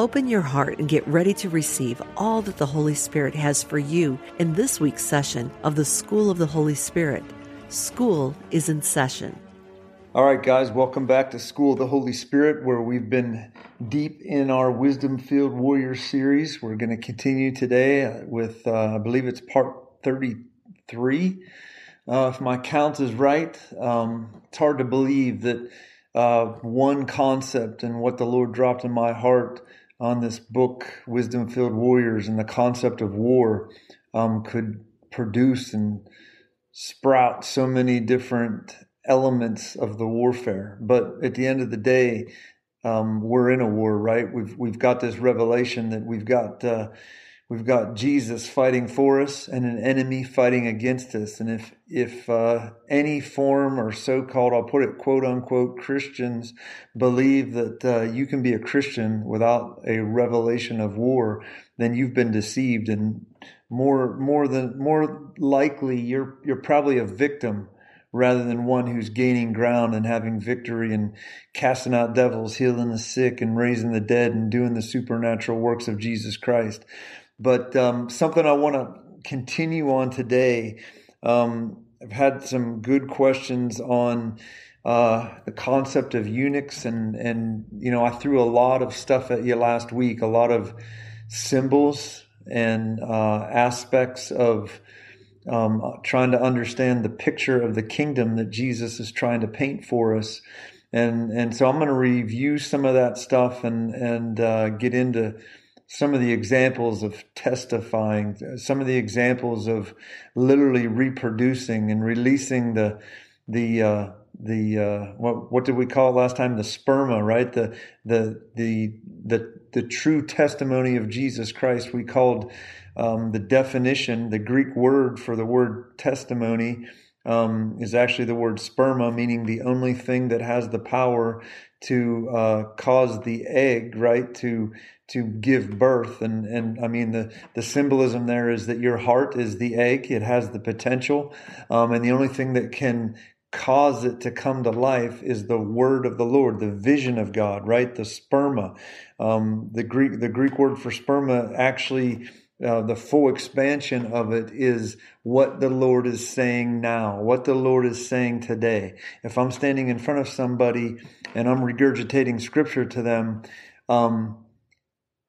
Open your heart and get ready to receive all that the Holy Spirit has for you in this week's session of the School of the Holy Spirit. School is in session. All right, guys, welcome back to School of the Holy Spirit, where we've been deep in our Wisdom Filled Warrior series. We're going to continue today with, uh, I believe it's part 33. Uh, if my count is right, um, it's hard to believe that uh, one concept and what the Lord dropped in my heart on this book, Wisdom Filled Warriors, and the concept of war um, could produce and sprout so many different elements of the warfare. But at the end of the day, um, we're in a war, right? We've we've got this revelation that we've got uh, we've got Jesus fighting for us and an enemy fighting against us. And if if uh, any form or so-called, I'll put it quote unquote Christians believe that uh, you can be a Christian without a revelation of war, then you've been deceived. And more more than more likely, you're you're probably a victim rather than one who's gaining ground and having victory and casting out devils, healing the sick, and raising the dead and doing the supernatural works of Jesus Christ. But um, something I want to continue on today. Um, I've had some good questions on uh, the concept of eunuchs, and and you know I threw a lot of stuff at you last week, a lot of symbols and uh, aspects of um, trying to understand the picture of the kingdom that Jesus is trying to paint for us. And, and so I'm going to review some of that stuff and, and uh, get into some of the examples of testifying, some of the examples of literally reproducing and releasing the, the, uh, the uh, what what did we call it last time? The sperma, right? The the the the the true testimony of Jesus Christ. We called um, the definition, the Greek word for the word testimony, um, is actually the word sperma, meaning the only thing that has the power to uh, cause the egg, right, to to give birth. And and I mean the the symbolism there is that your heart is the egg; it has the potential, um, and the only thing that can cause it to come to life is the word of the Lord, the vision of God, right? The sperma. Um, the Greek the Greek word for sperma actually uh, the full expansion of it is what the Lord is saying now, what the Lord is saying today. If I'm standing in front of somebody and I'm regurgitating scripture to them, um,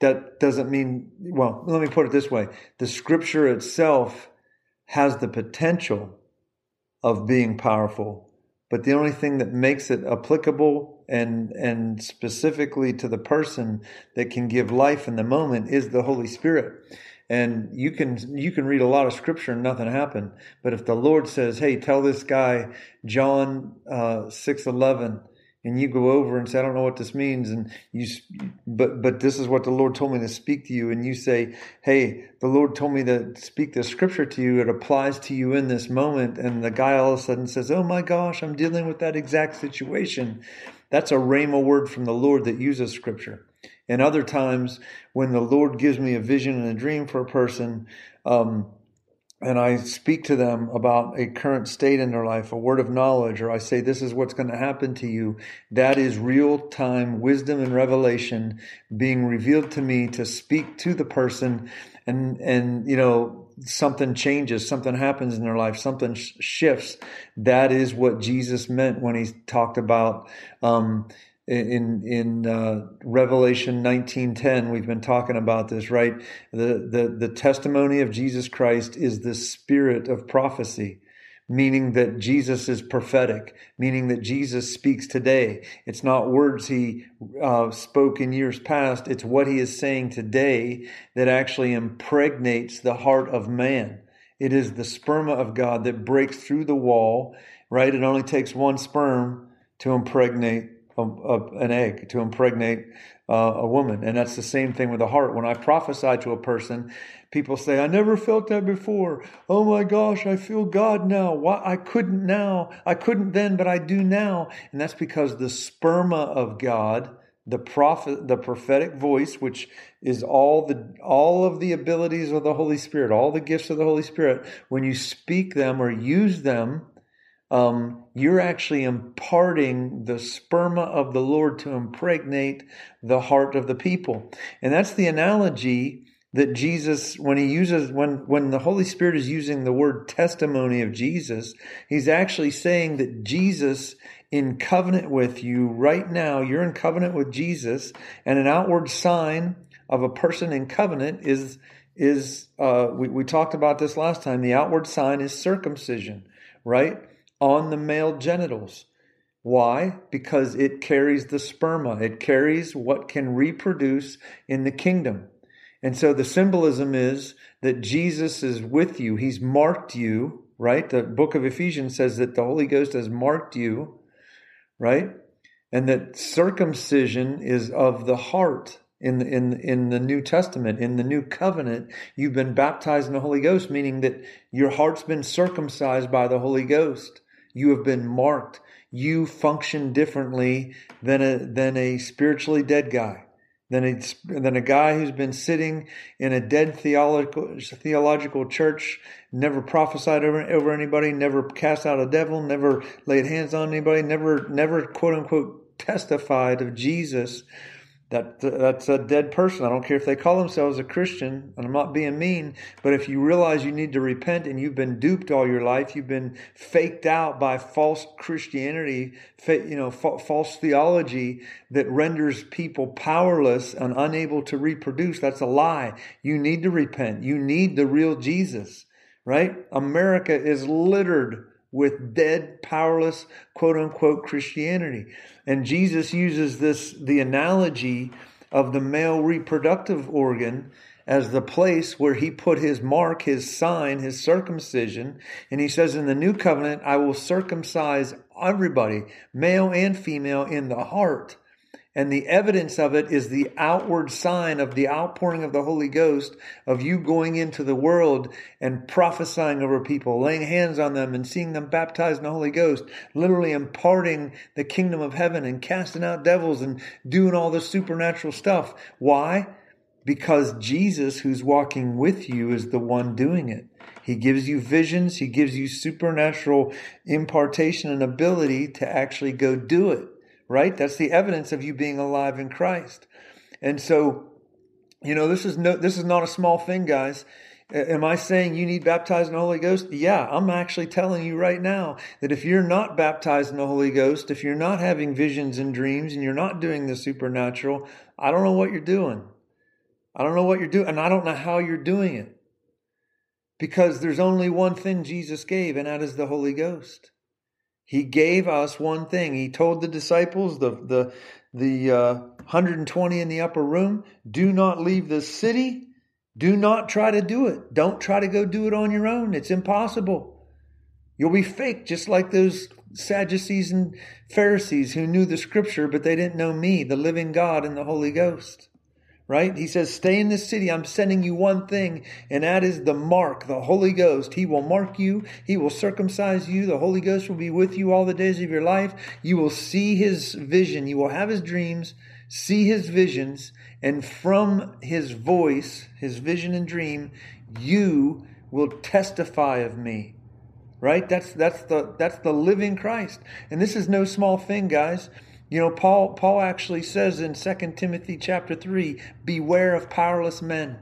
that doesn't mean, well, let me put it this way. The scripture itself has the potential of being powerful, but the only thing that makes it applicable and and specifically to the person that can give life in the moment is the Holy Spirit. And you can you can read a lot of scripture and nothing happen but if the lord says hey tell this guy john uh, 611 and you go over and say i don't know what this means and you but but this is what the lord told me to speak to you and you say hey the lord told me to speak this scripture to you. It applies to you in this moment and the guy all of a sudden says oh my gosh i'm dealing with that exact situation. That's a rhema word from the lord that uses scripture. And other times when the Lord gives me a vision and a dream for a person, um, and I speak to them about a current state in their life, a word of knowledge, or I say, this is what's going to happen to you. That is real time wisdom and revelation being revealed to me to speak to the person. And, and, you know, something changes, something happens in their life, something sh- shifts. That is what Jesus meant when he talked about, um, in in uh, Revelation 19:10 we've been talking about this right? The, the the testimony of Jesus Christ is the spirit of prophecy meaning that Jesus is prophetic meaning that Jesus speaks today. It's not words he uh, spoke in years past. It's what he is saying today that actually impregnates the heart of man. It is the sperma of God that breaks through the wall right? It only takes one sperm to impregnate a, a, an egg, to impregnate uh, a woman. And that's the same thing with the heart. When I prophesy to a person, people say, I never felt that before. Oh my gosh, I feel God now. Why I couldn't now. I couldn't then, but I do now. And that's because the sperma of God, the prophet, the prophetic voice, which is all the all of the abilities of the Holy Spirit, all the gifts of the Holy Spirit, when you speak them or use them, um, you're actually imparting the sperma of the Lord to impregnate the heart of the people. And that's the analogy that Jesus, when he uses, when, when the Holy Spirit is using the word testimony of Jesus, he's actually saying that Jesus in covenant with you right now, you're in covenant with Jesus, and an outward sign of a person in covenant is, is, uh, we, we talked about this last time. The outward sign is circumcision, right? On the male genitals. Why? Because it carries the sperma. It carries what can reproduce in the kingdom. And so the symbolism is that Jesus is with you. He's marked you, right? The book of Ephesians says that the Holy Ghost has marked you, right? And that circumcision is of the heart in the, in in the New Testament, in the New Covenant, you've been baptized in the Holy Ghost, meaning that your heart's been circumcised by the Holy Ghost. You have been marked. You function differently than a, than a spiritually dead guy, than a, than a guy who's been sitting in a dead theological, theological church, never prophesied over, over anybody, never cast out a devil, never laid hands on anybody, never, never quote unquote testified of Jesus that that's a dead person. I don't care if they call themselves a Christian, and I'm not being mean, but if you realize you need to repent and you've been duped all your life, you've been faked out by false Christianity, you know, false theology that renders people powerless and unable to reproduce. That's a lie. You need to repent. You need the real Jesus, right? America is littered with dead, powerless, quote unquote Christianity. And Jesus uses this, the analogy of the male reproductive organ as the place where he put his mark, his sign, his circumcision. And he says, In the new covenant, I will circumcise everybody, male and female, in the heart and the evidence of it is the outward sign of the outpouring of the Holy Ghost, of you going into the world and prophesying over people, laying hands on them and seeing them baptized in the Holy Ghost, literally imparting the kingdom of heaven and casting out devils and doing all this supernatural stuff. Why? Because Jesus, who's walking with you, is the one doing it. He gives you visions. He gives you supernatural impartation and ability to actually go do it right? That's the evidence of you being alive in Christ. And so, you know, this is no, this is not a small thing, guys. Am I saying you need baptized in the Holy Ghost? Yeah, I'm actually telling you right now that if you're not baptized in the Holy Ghost, if you're not having visions and dreams and you're not doing the supernatural, I don't know what you're doing. I don't know what you're doing, and I don't know how you're doing it. Because there's only one thing Jesus gave, and that is the Holy Ghost. He gave us one thing. He told the disciples, the, the, the uh, 120 in the upper room, do not leave the city. Do not try to do it. Don't try to go do it on your own. It's impossible. You'll be fake, just like those Sadducees and Pharisees who knew the scripture, but they didn't know me, the living God and the Holy Ghost right? He says, Stay in this city. I'm sending you one thing, and that is the mark, the Holy Ghost. He will mark you, He will circumcise you. The Holy Ghost will be with you all the days of your life. You will see His vision, you will have His dreams, see His visions, and from His voice, His vision and dream, you will testify of me. Right? That's that's the that's the living Christ. And this is no small thing, guys. You know, Paul Paul actually says in 2 Timothy chapter 3, beware of powerless men.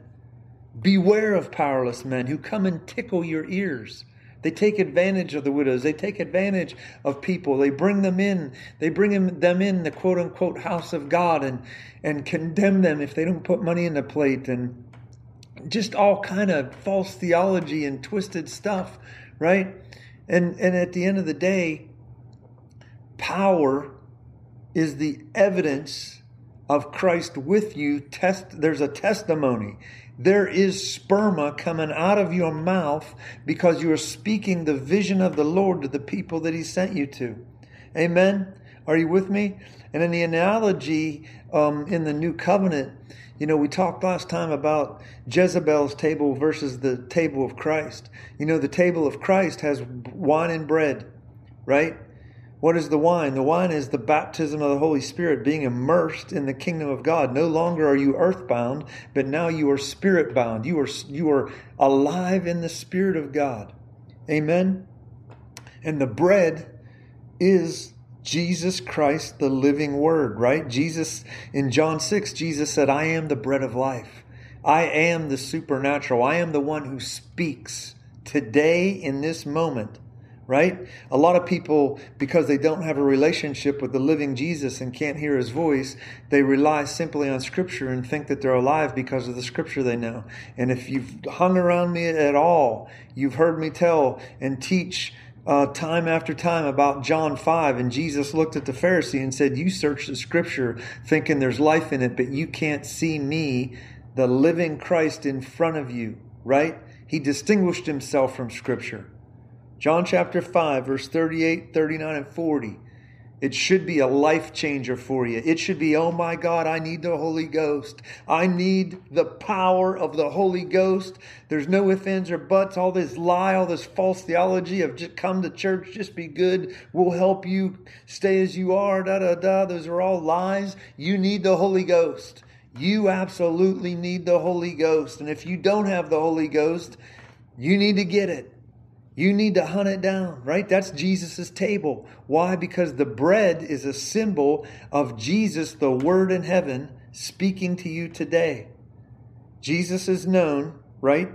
Beware of powerless men who come and tickle your ears. They take advantage of the widows. They take advantage of people. They bring them in. They bring them in the quote unquote house of God and, and condemn them if they don't put money in the plate and just all kind of false theology and twisted stuff, right? And and at the end of the day, power is the evidence of Christ with you. Test, there's a testimony. There is sperma coming out of your mouth because you are speaking the vision of the Lord to the people that He sent you to. Amen. Are you with me? And in the analogy um, in the new covenant, you know, we talked last time about Jezebel's table versus the table of Christ. You know, the table of Christ has wine and bread, right? What is the wine? The wine is the baptism of the Holy Spirit, being immersed in the kingdom of God. No longer are you earthbound, but now you are spirit bound. You are, you are alive in the Spirit of God. Amen? And the bread is Jesus Christ, the living Word, right? Jesus, in John 6, Jesus said, I am the bread of life. I am the supernatural. I am the one who speaks today in this moment right? A lot of people, because they don't have a relationship with the living Jesus and can't hear his voice, they rely simply on scripture and think that they're alive because of the scripture they know. And if you've hung around me at all, you've heard me tell and teach uh, time after time about John 5, and Jesus looked at the Pharisee and said, You search the scripture thinking there's life in it, but you can't see me, the living Christ, in front of you, right? He distinguished himself from scripture. John chapter 5, verse 38, 39, and 40. It should be a life changer for you. It should be, oh my God, I need the Holy Ghost. I need the power of the Holy Ghost. There's no ifs, ands, or buts. All this lie, all this false theology of just come to church, just be good. We'll help you stay as you are, da da da. Those are all lies. You need the Holy Ghost. You absolutely need the Holy Ghost. And if you don't have the Holy Ghost, you need to get it. You need to hunt it down, right? That's Jesus' table. Why? Because the bread is a symbol of Jesus, the Word in heaven, speaking to you today. Jesus is known, right?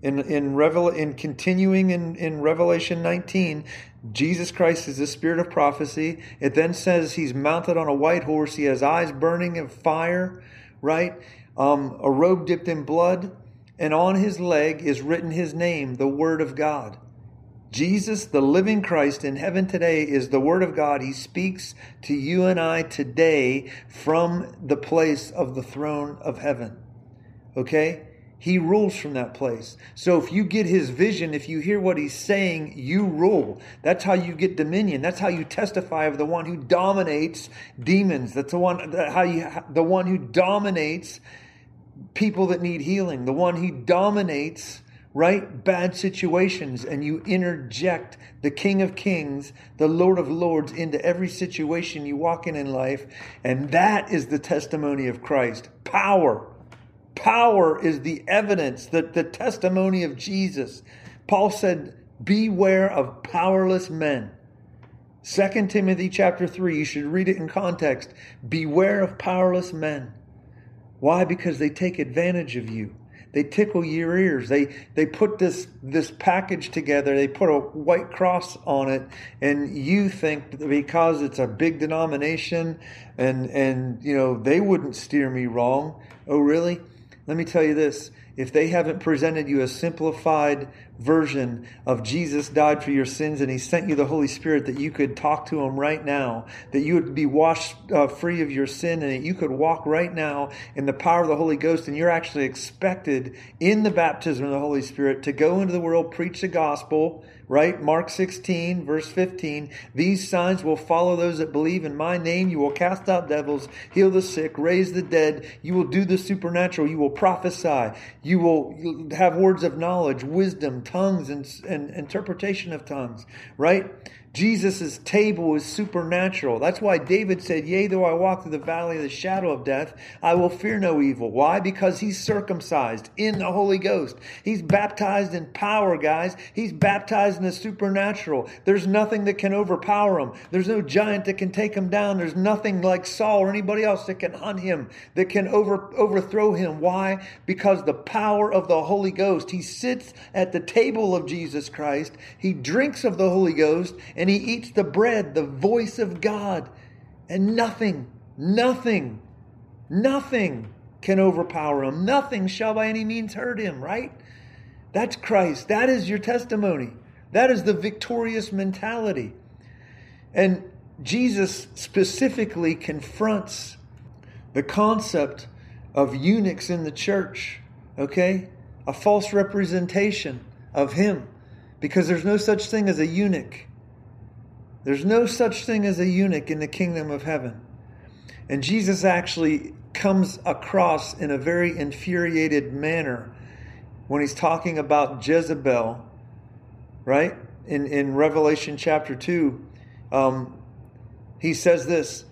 In in Revel in continuing in, in Revelation 19, Jesus Christ is the spirit of prophecy. It then says he's mounted on a white horse. He has eyes burning in fire, right? Um, a robe dipped in blood, and on his leg is written his name, the Word of God. Jesus, the living Christ in heaven today, is the Word of God. He speaks to you and I today from the place of the throne of heaven. Okay? He rules from that place. So if you get his vision, if you hear what he's saying, you rule. That's how you get dominion. That's how you testify of the one who dominates demons. That's the one how you the one who dominates people that need healing. The one who dominates right? Bad situations, and you interject the King of Kings, the Lord of Lords, into every situation you walk in in life. And that is the testimony of Christ. Power. Power is the evidence, that the testimony of Jesus. Paul said, Beware of powerless men. 2 Timothy chapter 3, you should read it in context. Beware of powerless men. Why? Because they take advantage of you. They tickle your ears. They they put this this package together. They put a white cross on it, and you think because it's a big denomination, and and you know they wouldn't steer me wrong. Oh, really? Let me tell you this: if they haven't presented you a simplified version of Jesus died for your sins and he sent you the Holy Spirit that you could talk to him right now, that you would be washed uh, free of your sin and that you could walk right now in the power of the Holy Ghost and you're actually expected in the baptism of the Holy Spirit to go into the world, preach the gospel, right? Mark 16, verse 15. These signs will follow those that believe in my name. You will cast out devils, heal the sick, raise the dead. You will do the supernatural. You will prophesy. You will have words of knowledge, wisdom, tongues, and, and interpretation of tongues, right? Jesus' table is supernatural. That's why David said, Yea, though I walk through the valley of the shadow of death, I will fear no evil. Why? Because he's circumcised in the Holy Ghost. He's baptized in power, guys. He's baptized in the supernatural. There's nothing that can overpower him. There's no giant that can take him down. There's nothing like Saul or anybody else that can hunt him, that can over, overthrow him. Why? Because the power of the Holy Ghost. He sits at the table of Jesus Christ. He drinks of the Holy Ghost and he eats the bread, the voice of God, and nothing, nothing, nothing can overpower him. Nothing shall by any means hurt him, right? That's Christ. That is your testimony. That is the victorious mentality. And Jesus specifically confronts the concept of eunuchs in the church, okay? A false representation of him because there's no such thing as a eunuch. There's no such thing as a eunuch in the kingdom of heaven. And Jesus actually comes across in a very infuriated manner when he's talking about Jezebel, right? In, in Revelation chapter 2, um, he says this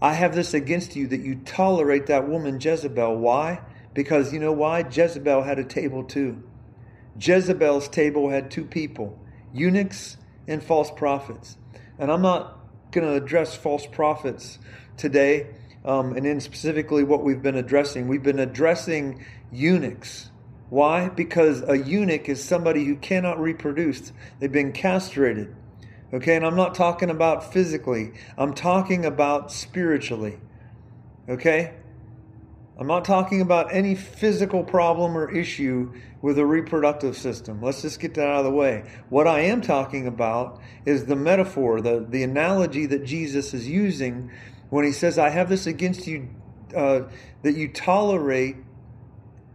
I have this against you that you tolerate that woman Jezebel. Why? Because you know why? Jezebel had a table too. Jezebel's table had two people eunuchs and false prophets. And I'm not going to address false prophets today, um, and in specifically what we've been addressing. We've been addressing eunuchs. Why? Because a eunuch is somebody who cannot reproduce, they've been castrated. Okay, and I'm not talking about physically, I'm talking about spiritually. Okay? I'm not talking about any physical problem or issue with the reproductive system. Let's just get that out of the way. What I am talking about is the metaphor, the, the analogy that Jesus is using when he says, I have this against you, uh, that you tolerate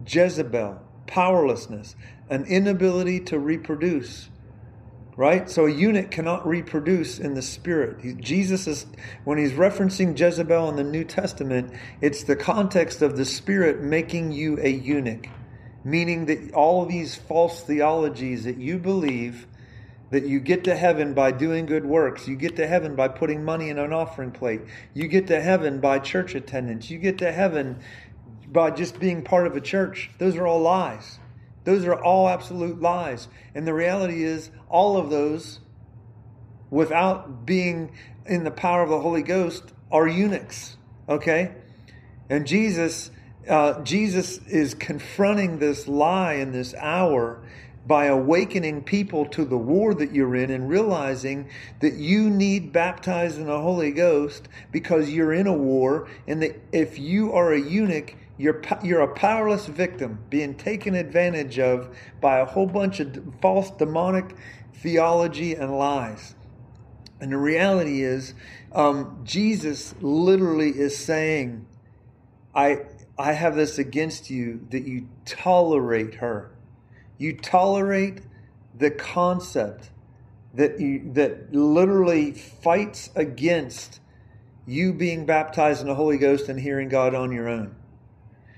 Jezebel, powerlessness, an inability to reproduce right? So a eunuch cannot reproduce in the spirit. He, Jesus is, when he's referencing Jezebel in the New Testament, it's the context of the spirit making you a eunuch, meaning that all these false theologies that you believe that you get to heaven by doing good works, you get to heaven by putting money in an offering plate, you get to heaven by church attendance, you get to heaven by just being part of a church. Those are all lies. Those are all absolute lies. And the reality is, all of those, without being in the power of the Holy Ghost, are eunuchs. Okay? And Jesus, uh, Jesus is confronting this lie in this hour by awakening people to the war that you're in and realizing that you need baptized in the Holy Ghost because you're in a war, and that if you are a eunuch, you're, you're a powerless victim being taken advantage of by a whole bunch of false demonic theology and lies. And the reality is, um, Jesus literally is saying, I, I have this against you that you tolerate her. You tolerate the concept that you, that literally fights against you being baptized in the Holy Ghost and hearing God on your own.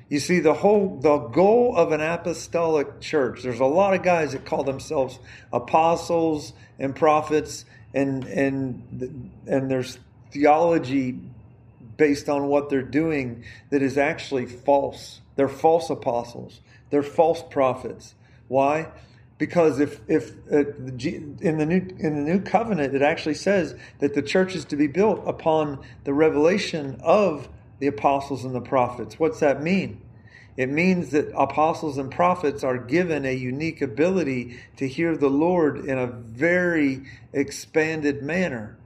You see, the whole the goal of an apostolic church. There's a lot of guys that call themselves apostles and prophets, and and and there's theology based on what they're doing that is actually false. They're false apostles. They're false prophets. Why? Because if if uh, in the new in the new covenant it actually says that the church is to be built upon the revelation of the apostles and the prophets. What's that mean? It means that apostles and prophets are given a unique ability to hear the Lord in a very expanded manner.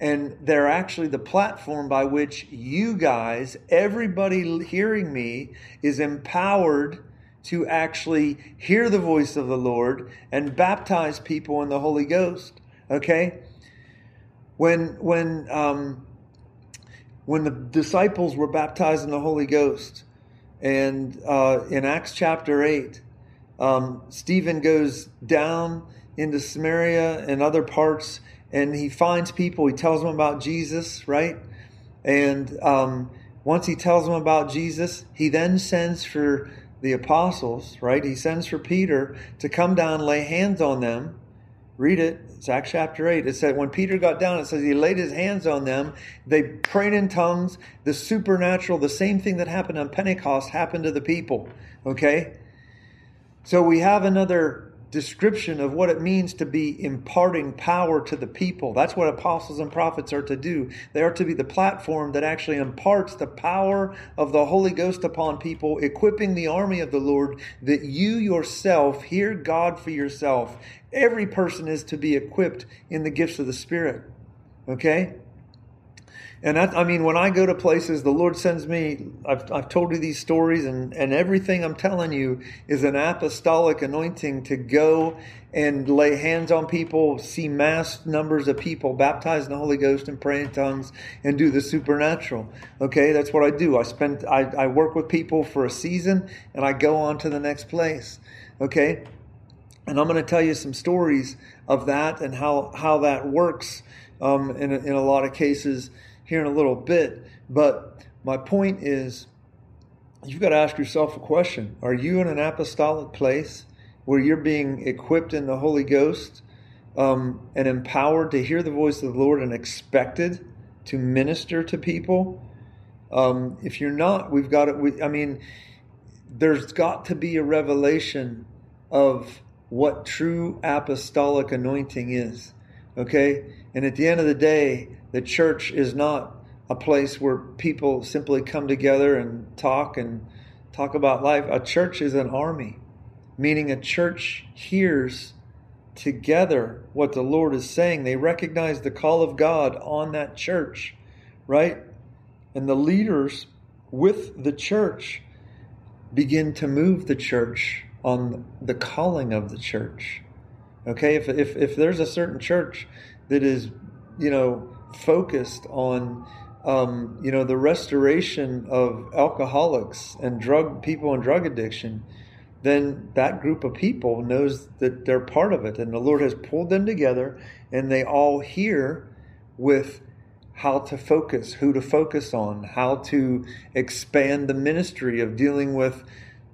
And they're actually the platform by which you guys, everybody hearing me, is empowered to actually hear the voice of the Lord and baptize people in the Holy Ghost. Okay? When, when, um, when the disciples were baptized in the Holy Ghost, and uh, in Acts chapter 8, um, Stephen goes down into Samaria and other parts, and he finds people. He tells them about Jesus, right? And um, once he tells them about Jesus, he then sends for the apostles, right? He sends for Peter to come down, lay hands on them, Read it. It's Acts chapter 8. It said when Peter got down, it says he laid his hands on them. They prayed in tongues. The supernatural, the same thing that happened on Pentecost happened to the people. Okay? So we have another description of what it means to be imparting power to the people. That's what apostles and prophets are to do. They are to be the platform that actually imparts the power of the Holy Ghost upon people, equipping the army of the Lord that you yourself hear God for yourself. Every person is to be equipped in the gifts of the Spirit. Okay? And I, I, mean, when I go to places, the Lord sends me, I've, I've told you these stories, and, and everything I'm telling you is an apostolic anointing to go and lay hands on people, see mass numbers of people baptized in the Holy Ghost and pray in tongues and do the supernatural. Okay, that's what I do. I spend, I, I work with people for a season and I go on to the next place. Okay, and I'm going to tell you some stories of that and how, how that works um, in, a, in a lot of cases here in a little bit. But my point is, you've got to ask yourself a question Are you in an apostolic place where you're being equipped in the Holy Ghost um, and empowered to hear the voice of the Lord and expected to minister to people? Um, if you're not, we've got it. We, I mean, there's got to be a revelation of what true apostolic anointing is. Okay? And at the end of the day, the church is not a place where people simply come together and talk and talk about life. A church is an army, meaning a church hears together what the Lord is saying. They recognize the call of God on that church, right? And the leaders with the church begin to move the church on the calling of the church. Okay, if, if, if there's a certain church that is, you know, focused on, um, you know, the restoration of alcoholics and drug people and drug addiction, then that group of people knows that they're part of it. And the Lord has pulled them together and they all hear with how to focus, who to focus on, how to expand the ministry of dealing with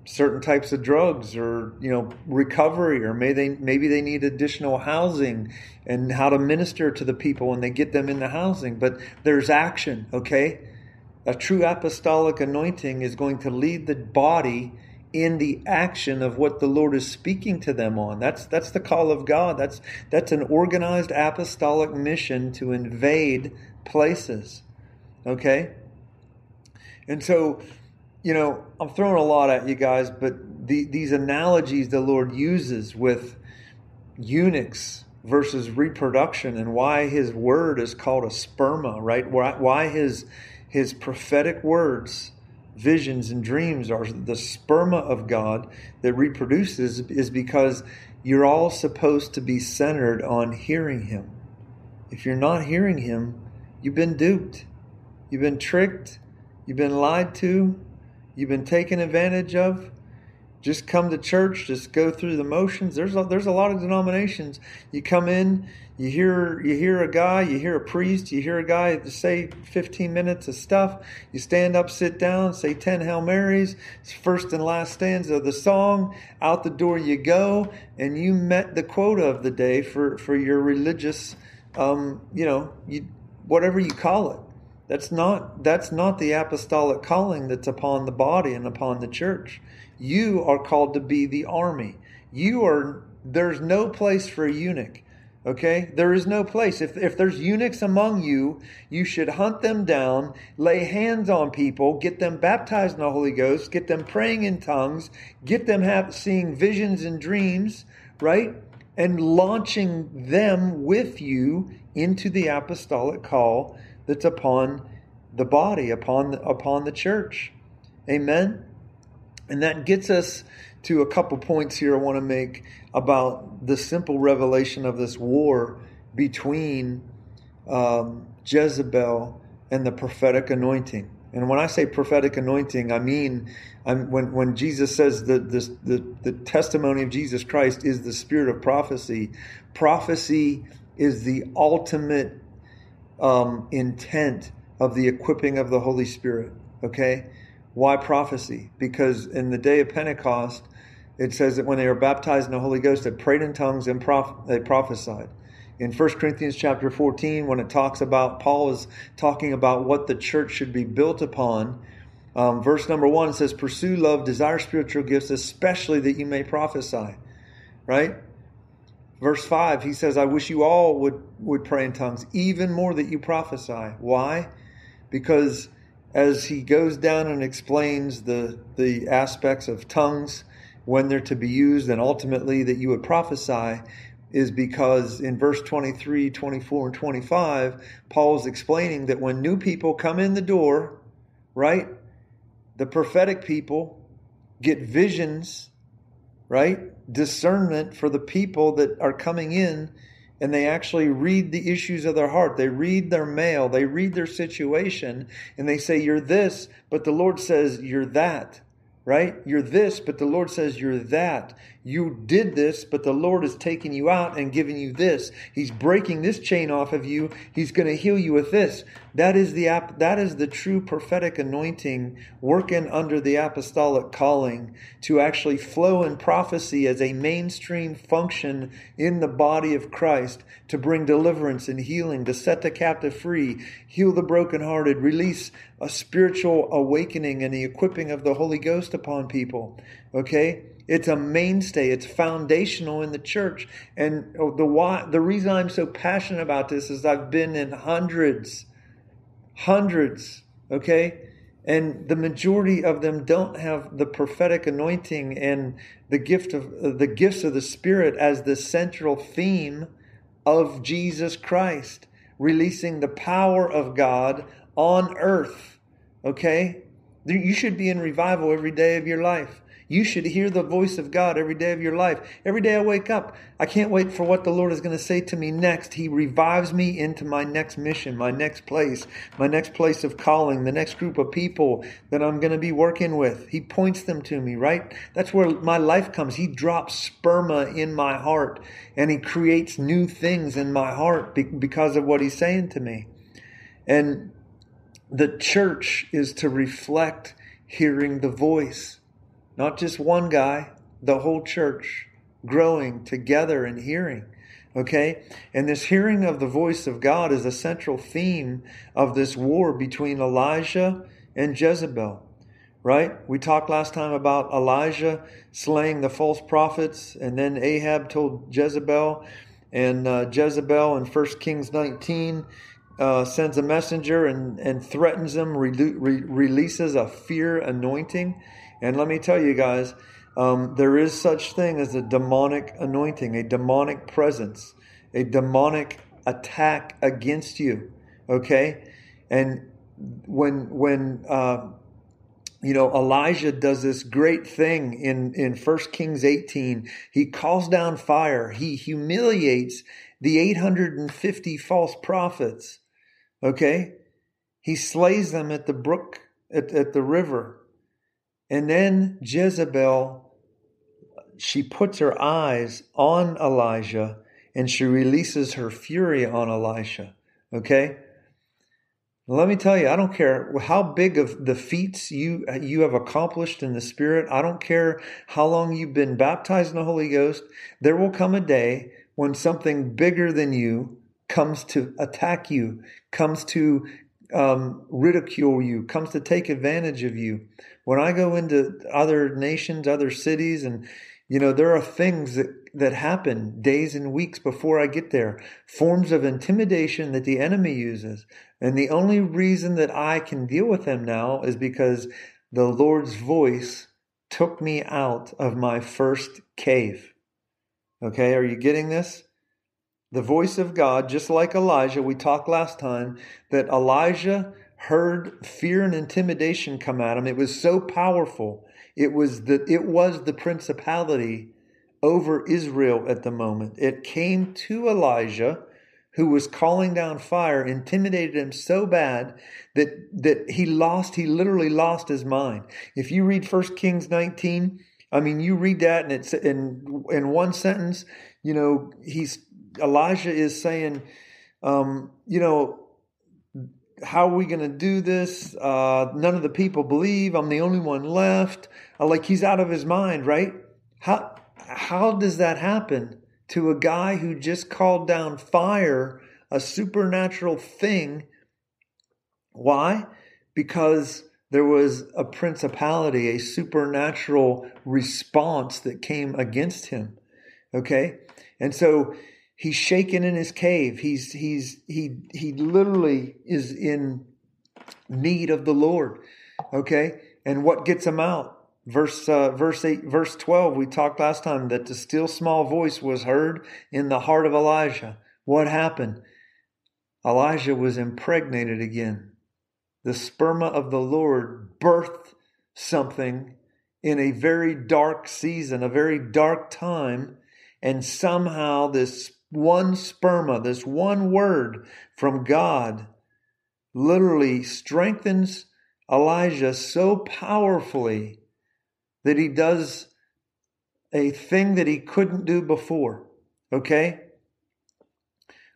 certain types of drugs or you know recovery or maybe they maybe they need additional housing and how to minister to the people when they get them into housing but there's action okay a true apostolic anointing is going to lead the body in the action of what the Lord is speaking to them on. That's that's the call of God. That's that's an organized apostolic mission to invade places. Okay? And so, you know, I'm throwing a lot at you guys, but the, these analogies the Lord uses with eunuchs versus reproduction and why his word is called a sperma, right? Why, why his his prophetic words visions and dreams are the sperma of God that reproduces is because you're all supposed to be centered on hearing Him. If you're not hearing Him, you've been duped, you've been tricked, you've been lied to, you've been taken advantage of. Just come to church, just go through the motions. There's a, there's a lot of denominations. You come in, you hear you hear a guy, you hear a priest, you hear a guy say 15 minutes of stuff. You stand up, sit down, say 10 Hail Marys, first and last stanza of the song. Out the door you go, and you met the quota of the day for for your religious, um, you know, you, whatever you call it. That's not that's not the apostolic calling that's upon the body and upon the church. You are called to be the army. You are there's no place for a eunuch. Okay? There is no place. If, if there's eunuchs among you, you should hunt them down, lay hands on people, get them baptized in the Holy Ghost, get them praying in tongues, get them have, seeing visions and dreams, right? And launching them with you into the apostolic call that's upon the body, upon the, upon the church. Amen? And that gets us to a couple points here I want to make about the simple revelation of this war between um, Jezebel and the prophetic anointing. And when I say prophetic anointing, I mean I'm, when when Jesus says that this, the the testimony of Jesus Christ is the spirit of prophecy. Prophecy is the ultimate um, intent of the equipping of the Holy Spirit. Okay, why prophecy? Because in the day of Pentecost, it says that when they were baptized in the Holy Ghost, they prayed in tongues and prof- they prophesied. In 1 Corinthians chapter 14, when it talks about, Paul is talking about what the church should be built upon. Um, verse number one says, Pursue love, desire spiritual gifts, especially that you may prophesy. Right? Verse 5, he says, I wish you all would, would pray in tongues, even more that you prophesy. Why? Because as he goes down and explains the, the aspects of tongues, when they're to be used and ultimately that you would prophesy is because in verse 23, 24, and 25, Paul's explaining that when new people come in the door, right, the prophetic people get visions, right, discernment for the people that are coming in, and they actually read the issues of their heart. They read their mail, they read their situation, and they say, You're this, but the Lord says, You're that right? You're this, but the Lord says you're that. You did this, but the Lord is taking you out and giving you this. He's breaking this chain off of you. He's going to heal you with this. That is the that is the true prophetic anointing working under the apostolic calling to actually flow in prophecy as a mainstream function in the body of Christ to bring deliverance and healing, to set the captive free, heal the brokenhearted, release a spiritual awakening and the equipping of the Holy Ghost upon people. Okay? It's a mainstay. It's foundational in the church. And oh, the why, the reason I'm so passionate about this is I've been in hundreds, hundreds, okay? And the majority of them don't have the prophetic anointing and the gift of uh, the gifts of the Spirit as the central theme of Jesus Christ, releasing the power of God on earth. Okay? You should be in revival every day of your life. You should hear the voice of God every day of your life. Every day I wake up, I can't wait for what the Lord is going to say to me next. He revives me into my next mission, my next place, my next place of calling, the next group of people that I'm going to be working with. He points them to me, right? That's where my life comes. He drops sperma in my heart and he creates new things in my heart because of what he's saying to me. And the church is to reflect hearing the voice. Not just one guy, the whole church growing together and hearing. Okay? And this hearing of the voice of God is a central theme of this war between Elijah and Jezebel. Right? We talked last time about Elijah slaying the false prophets, and then Ahab told Jezebel, and uh, Jezebel in 1 Kings 19 uh, sends a messenger and, and threatens them, re- re- releases a fear anointing. And let me tell you guys, um, there is such thing as a demonic anointing, a demonic presence, a demonic attack against you. Okay, and when when uh, you know Elijah does this great thing in in First Kings eighteen, he calls down fire. He humiliates the eight hundred and fifty false prophets. Okay, he slays them at the brook at, at the river and then Jezebel, she puts her eyes on Elijah and she releases her fury on Elisha. Okay? Let me tell you, I don't care how big of the feats you you have accomplished in the Spirit. I don't care how long you've been baptized in the Holy Ghost. There will come a day when something bigger than you comes to attack you, comes to um, ridicule you, comes to take advantage of you. When I go into other nations, other cities, and you know, there are things that, that happen days and weeks before I get there, forms of intimidation that the enemy uses. And the only reason that I can deal with them now is because the Lord's voice took me out of my first cave. Okay, are you getting this? the voice of God, just like Elijah. We talked last time that Elijah heard fear and intimidation come at him. It was so powerful. It was the, it was the principality over Israel at the moment. It came to Elijah, who was calling down fire, intimidated him so bad that, that he lost, he literally lost his mind. If you read 1 Kings 19, I mean, you read that and it's in, in one sentence, you know, he's Elijah is saying, um, you know, how are we going to do this? Uh, none of the people believe. I'm the only one left. Uh, like he's out of his mind, right? How how does that happen to a guy who just called down fire, a supernatural thing? Why? Because there was a principality, a supernatural response that came against him. Okay? And so he's shaken in his cave. He's he's he he literally is in need of the Lord. Okay, and what gets him out? Verse uh, verse eight, verse twelve. We talked last time that the still small voice was heard in the heart of Elijah. What happened? Elijah was impregnated again. The sperma of the Lord birthed something in a very dark season, a very dark time, and somehow this one sperma, this one word from God, literally strengthens Elijah so powerfully that he does a thing that he couldn't do before. Okay?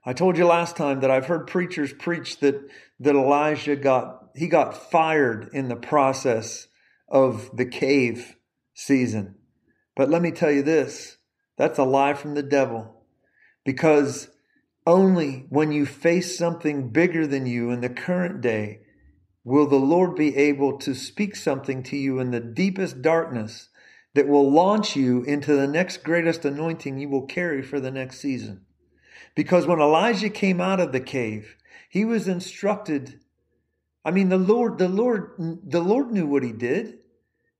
I told you last time that I've heard preachers preach that, that Elijah got, he got fired in the process of the cave season. But let me tell you this that's a lie from the devil because only when you face something bigger than you in the current day will the Lord be able to speak something to you in the deepest darkness that will launch you into the next greatest anointing you will carry for the next season. Because when Elijah came out of the cave, he was instructed. I mean, the Lord, the Lord, the Lord knew what he did.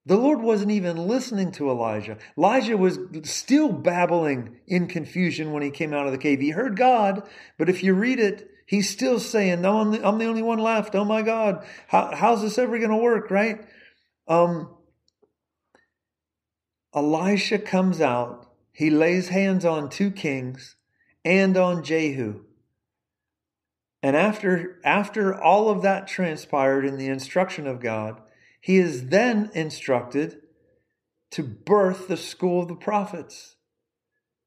The Lord wasn't even listening to Elijah. Elijah was still babbling in confusion when he came out of the cave. He heard God, but if you read it, he's still saying, No, I'm the, I'm the only one left. Oh my God. How, how's this ever going to work, right? Um, Elisha comes out. He lays hands on two kings and on Jehu. And after, after all of that transpired in the instruction of God, he is then instructed to birth the school of the prophets.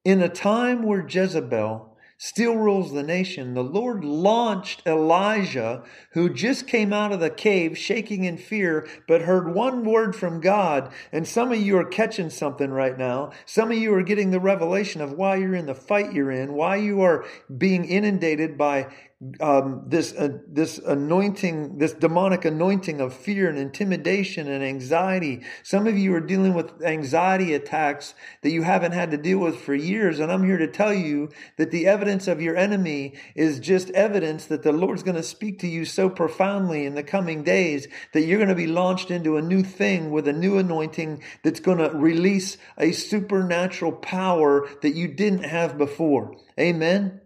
In a time where Jezebel still rules the nation, the Lord launched Elijah, who just came out of the cave shaking in fear, but heard one word from God. And some of you are catching something right now. Some of you are getting the revelation of why you're in the fight you're in, why you are being inundated by um, this uh, this anointing, this demonic anointing of fear and intimidation and anxiety. Some of you are dealing with anxiety attacks that you haven't had to deal with for years, and I'm here to tell you that the evidence of your enemy is just evidence that the Lord's going to speak to you so profoundly in the coming days that you're going to be launched into a new thing with a new anointing that's going to release a supernatural power that you didn't have before. Amen.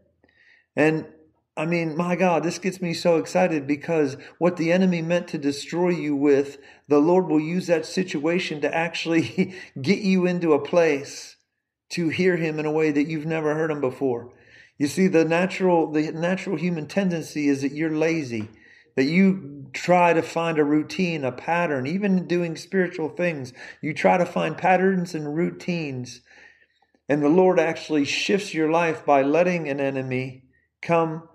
And I mean, my God, this gets me so excited because what the enemy meant to destroy you with, the Lord will use that situation to actually get you into a place to hear him in a way that you've never heard him before. You see, the natural, the natural human tendency is that you're lazy, that you try to find a routine, a pattern, even doing spiritual things. You try to find patterns and routines. And the Lord actually shifts your life by letting an enemy come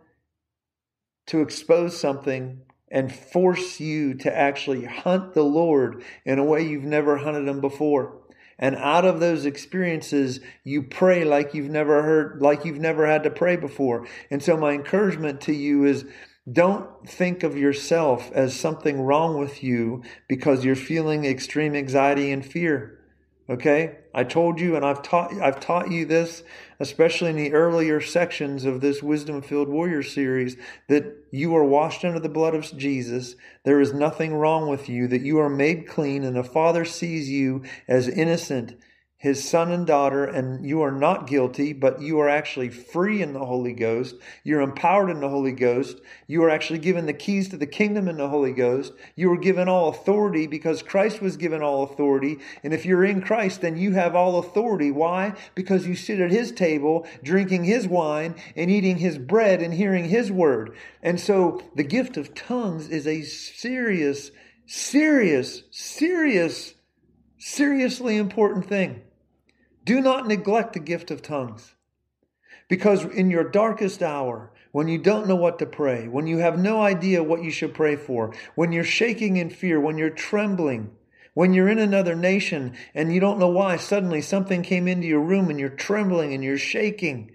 to expose something and force you to actually hunt the Lord in a way you've never hunted him before. And out of those experiences, you pray like you've never heard, like you've never had to pray before. And so my encouragement to you is don't think of yourself as something wrong with you because you're feeling extreme anxiety and fear. Okay? I told you and I've taught I've taught you this especially in the earlier sections of this wisdom filled warrior series that you are washed under the blood of Jesus. There is nothing wrong with you that you are made clean and the father sees you as innocent his son and daughter, and you are not guilty, but you are actually free in the Holy Ghost. You're empowered in the Holy Ghost. You are actually given the keys to the kingdom in the Holy Ghost. You are given all authority because Christ was given all authority. And if you're in Christ, then you have all authority. Why? Because you sit at his table, drinking his wine and eating his bread and hearing his word. And so the gift of tongues is a serious, serious, serious, seriously important thing. Do not neglect the gift of tongues. Because in your darkest hour, when you don't know what to pray, when you have no idea what you should pray for, when you're shaking in fear, when you're trembling, when you're in another nation and you don't know why, suddenly something came into your room and you're trembling and you're shaking,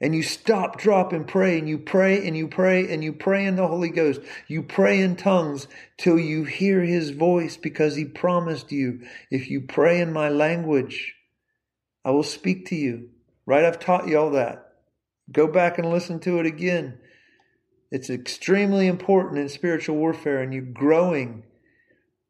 and you stop, drop, and pray, and you pray and you pray and you pray in the Holy Ghost. You pray in tongues till you hear His voice because He promised you, if you pray in my language, I will speak to you. Right? I've taught you all that. Go back and listen to it again. It's extremely important in spiritual warfare and you growing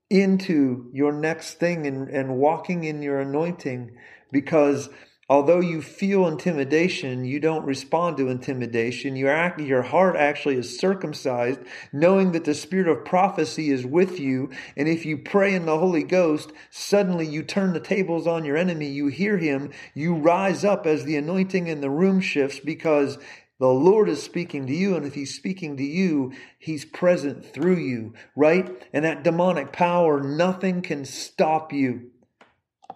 into your next thing and, and walking in your anointing because although you feel intimidation, you don't respond to intimidation. Your, act, your heart actually is circumcised, knowing that the spirit of prophecy is with you. And if you pray in the Holy Ghost, suddenly you turn the tables on your enemy. You hear him. You rise up as the anointing in the room shifts because the Lord is speaking to you, and if He's speaking to you, He's present through you, right? And that demonic power, nothing can stop you.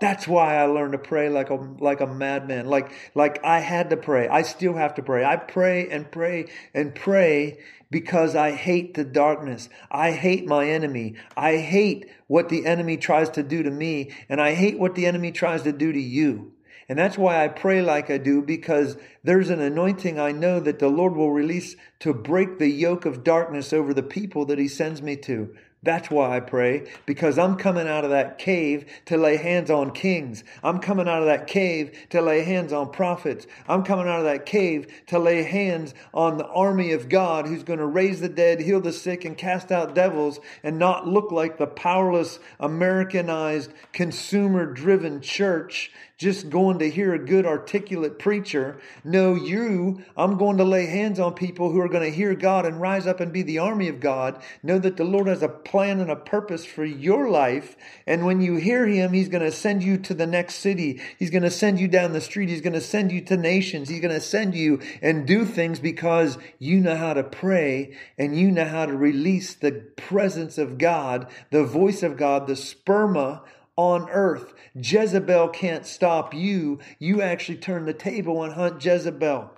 That's why I learned to pray like a like a madman. Like like I had to pray. I still have to pray. I pray and pray and pray because I hate the darkness. I hate my enemy. I hate what the enemy tries to do to me, and I hate what the enemy tries to do to you. And that's why I pray like I do, because there's an anointing I know that the Lord will release to break the yoke of darkness over the people that He sends me to. That's why I pray, because I'm coming out of that cave to lay hands on kings. I'm coming out of that cave to lay hands on prophets. I'm coming out of that cave to lay hands on the army of God who's going to raise the dead, heal the sick, and cast out devils and not look like the powerless, Americanized, consumer driven church just going to hear a good articulate preacher. No, you, I'm going to lay hands on people who are going to hear God and rise up and be the army of God. Know that the Lord has a plan and a purpose for your life. And when you hear Him, He's going to send you to the next city. He's going to send you down the street. He's going to send you to nations. He's going to send you and do things because you know how to pray and you know how to release the presence of God, the voice of God, the sperma on earth. Jezebel can't stop you. You actually turn the table and hunt Jezebel.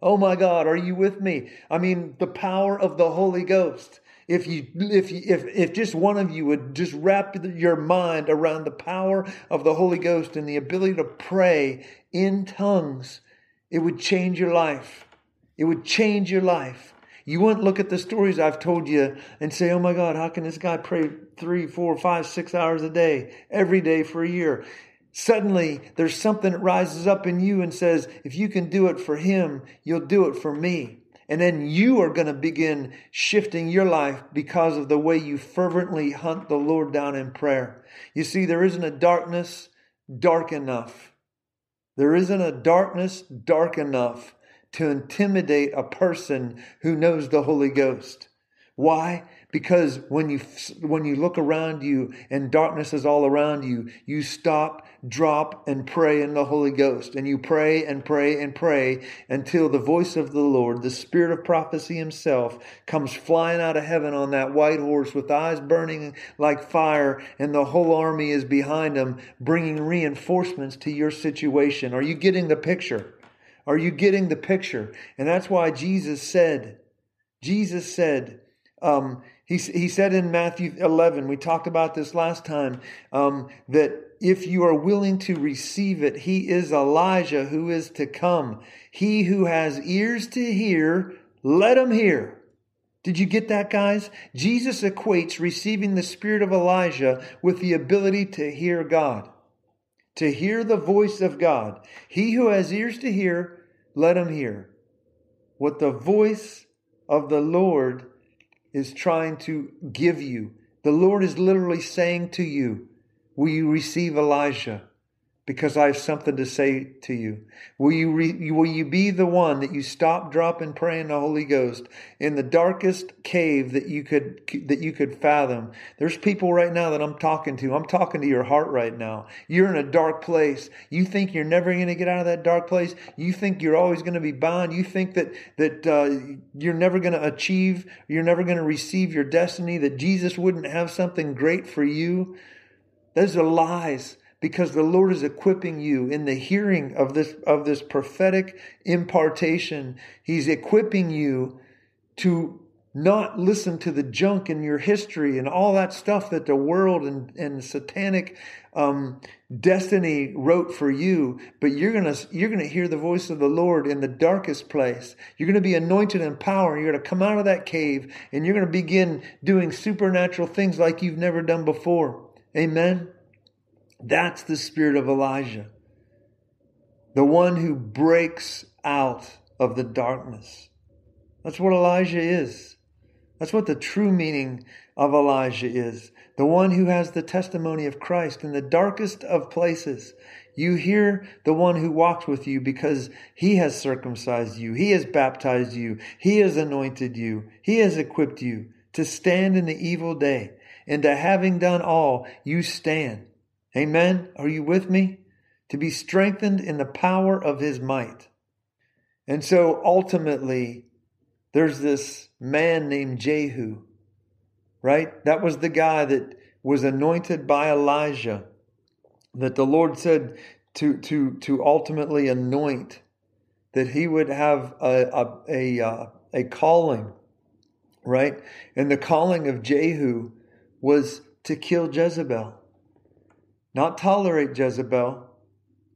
Oh my God, are you with me? I mean, the power of the Holy Ghost. If you, if you, if, if just one of you would just wrap your mind around the power of the Holy Ghost and the ability to pray in tongues, it would change your life. It would change your life. You wouldn't look at the stories I've told you and say, oh my God, how can this guy pray three, four, five, six hours a day, every day for a year? Suddenly, there's something that rises up in you and says, if you can do it for him, you'll do it for me. And then you are going to begin shifting your life because of the way you fervently hunt the Lord down in prayer. You see, there isn't a darkness dark enough. There isn't a darkness dark enough to intimidate a person who knows the Holy Ghost. Why? Because when you when you look around you and darkness is all around you, you stop, drop and pray in the Holy Ghost and you pray and pray and pray until the voice of the Lord, the spirit of prophecy himself comes flying out of heaven on that white horse with eyes burning like fire and the whole army is behind him bringing reinforcements to your situation. Are you getting the picture? Are you getting the picture? And that's why Jesus said, Jesus said, um, he, he said in Matthew 11, we talked about this last time, um, that if you are willing to receive it, he is Elijah who is to come. He who has ears to hear, let him hear. Did you get that, guys? Jesus equates receiving the spirit of Elijah with the ability to hear God, to hear the voice of God. He who has ears to hear, let him hear what the voice of the Lord is trying to give you. The Lord is literally saying to you, Will you receive Elijah? Because I have something to say to you. Will you, re, will you be the one that you stop, drop, and pray in the Holy Ghost in the darkest cave that you could that you could fathom? There's people right now that I'm talking to. I'm talking to your heart right now. You're in a dark place. You think you're never going to get out of that dark place. You think you're always going to be bound. You think that that uh, you're never going to achieve. You're never going to receive your destiny. That Jesus wouldn't have something great for you. Those are lies because the Lord is equipping you in the hearing of this of this prophetic impartation. He's equipping you to not listen to the junk in your history and all that stuff that the world and, and satanic um, destiny wrote for you but you're gonna you're gonna hear the voice of the lord in the darkest place. You're gonna be anointed in power. You're gonna come out of that cave and you're gonna begin doing supernatural things like you've never done before. Amen that's the spirit of Elijah, the one who breaks out of the darkness. That's what Elijah is. That's what the true meaning of Elijah is. The one who has the testimony of Christ in the darkest of places. You hear the one who walks with you because he has circumcised you. He has baptized you. He has anointed you. He has equipped you to stand in the evil day. And to having done all, you stand. Amen. Are you with me? To be strengthened in the power of his might. And so ultimately, there's this man named Jehu, right? That was the guy that was anointed by Elijah. that the Lord said to to to ultimately anoint, that He would have a a a, uh, a calling, right? And the calling of Jehu was to kill Jezebel, not tolerate Jezebel,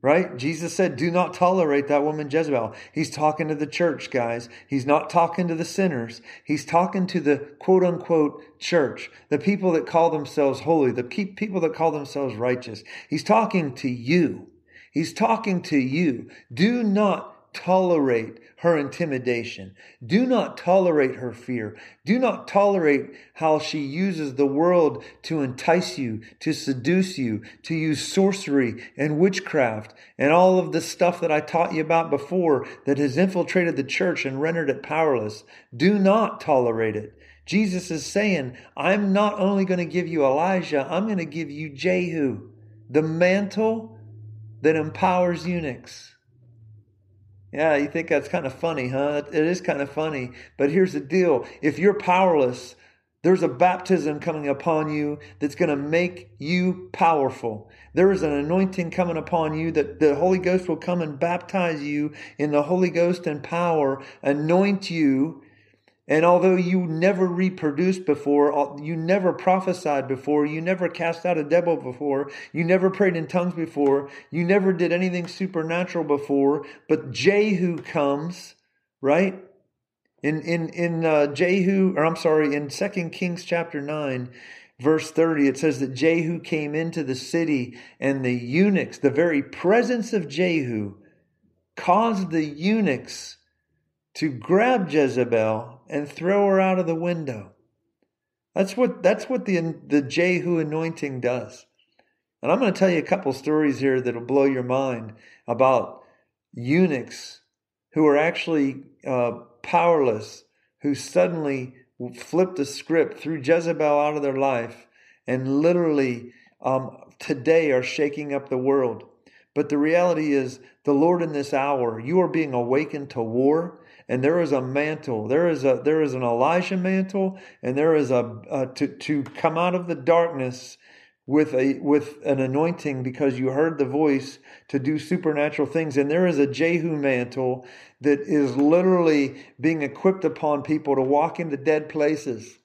Right? Jesus said, do not tolerate that woman Jezebel. He's talking to the church, guys. He's not talking to the sinners. He's talking to the quote unquote church, the people that call themselves holy, the people that call themselves righteous. He's talking to you. He's talking to you. Do not tolerate her intimidation. Do not tolerate her fear. Do not tolerate how she uses the world to entice you, to seduce you, to use sorcery and witchcraft and all of the stuff that I taught you about before that has infiltrated the church and rendered it powerless. Do not tolerate it. Jesus is saying, I'm not only going to give you Elijah, I'm going to give you Jehu, the mantle that empowers eunuchs. Yeah, you think that's kind of funny, huh? It is kind of funny. But here's the deal if you're powerless, there's a baptism coming upon you that's going to make you powerful. There is an anointing coming upon you that the Holy Ghost will come and baptize you in the Holy Ghost and power, anoint you, and although you never reproduced before, you never prophesied before, you never cast out a devil before, you never prayed in tongues before, you never did anything supernatural before, but Jehu comes, right? In in in uh, Jehu, or I'm sorry, in Second Kings chapter nine, verse 30, it says that Jehu came into the city, and the eunuchs, the very presence of Jehu, caused the eunuchs to grab Jezebel and throw her out of the window. That's what that's what the the Jehu anointing does. And I'm going to tell you a couple stories here that'll blow your mind about eunuchs who are actually uh, powerless, who suddenly flipped the script, threw Jezebel out of their life, and literally um, today are shaking up the world. But the reality is, the Lord in this hour, you are being awakened to war and there is a mantle. There is a there is an Elijah mantle, and there is a, a to to come out of the darkness with a with an anointing because you heard the voice to do supernatural things and there is a Jehu mantle that is literally being equipped upon people to walk into dead places.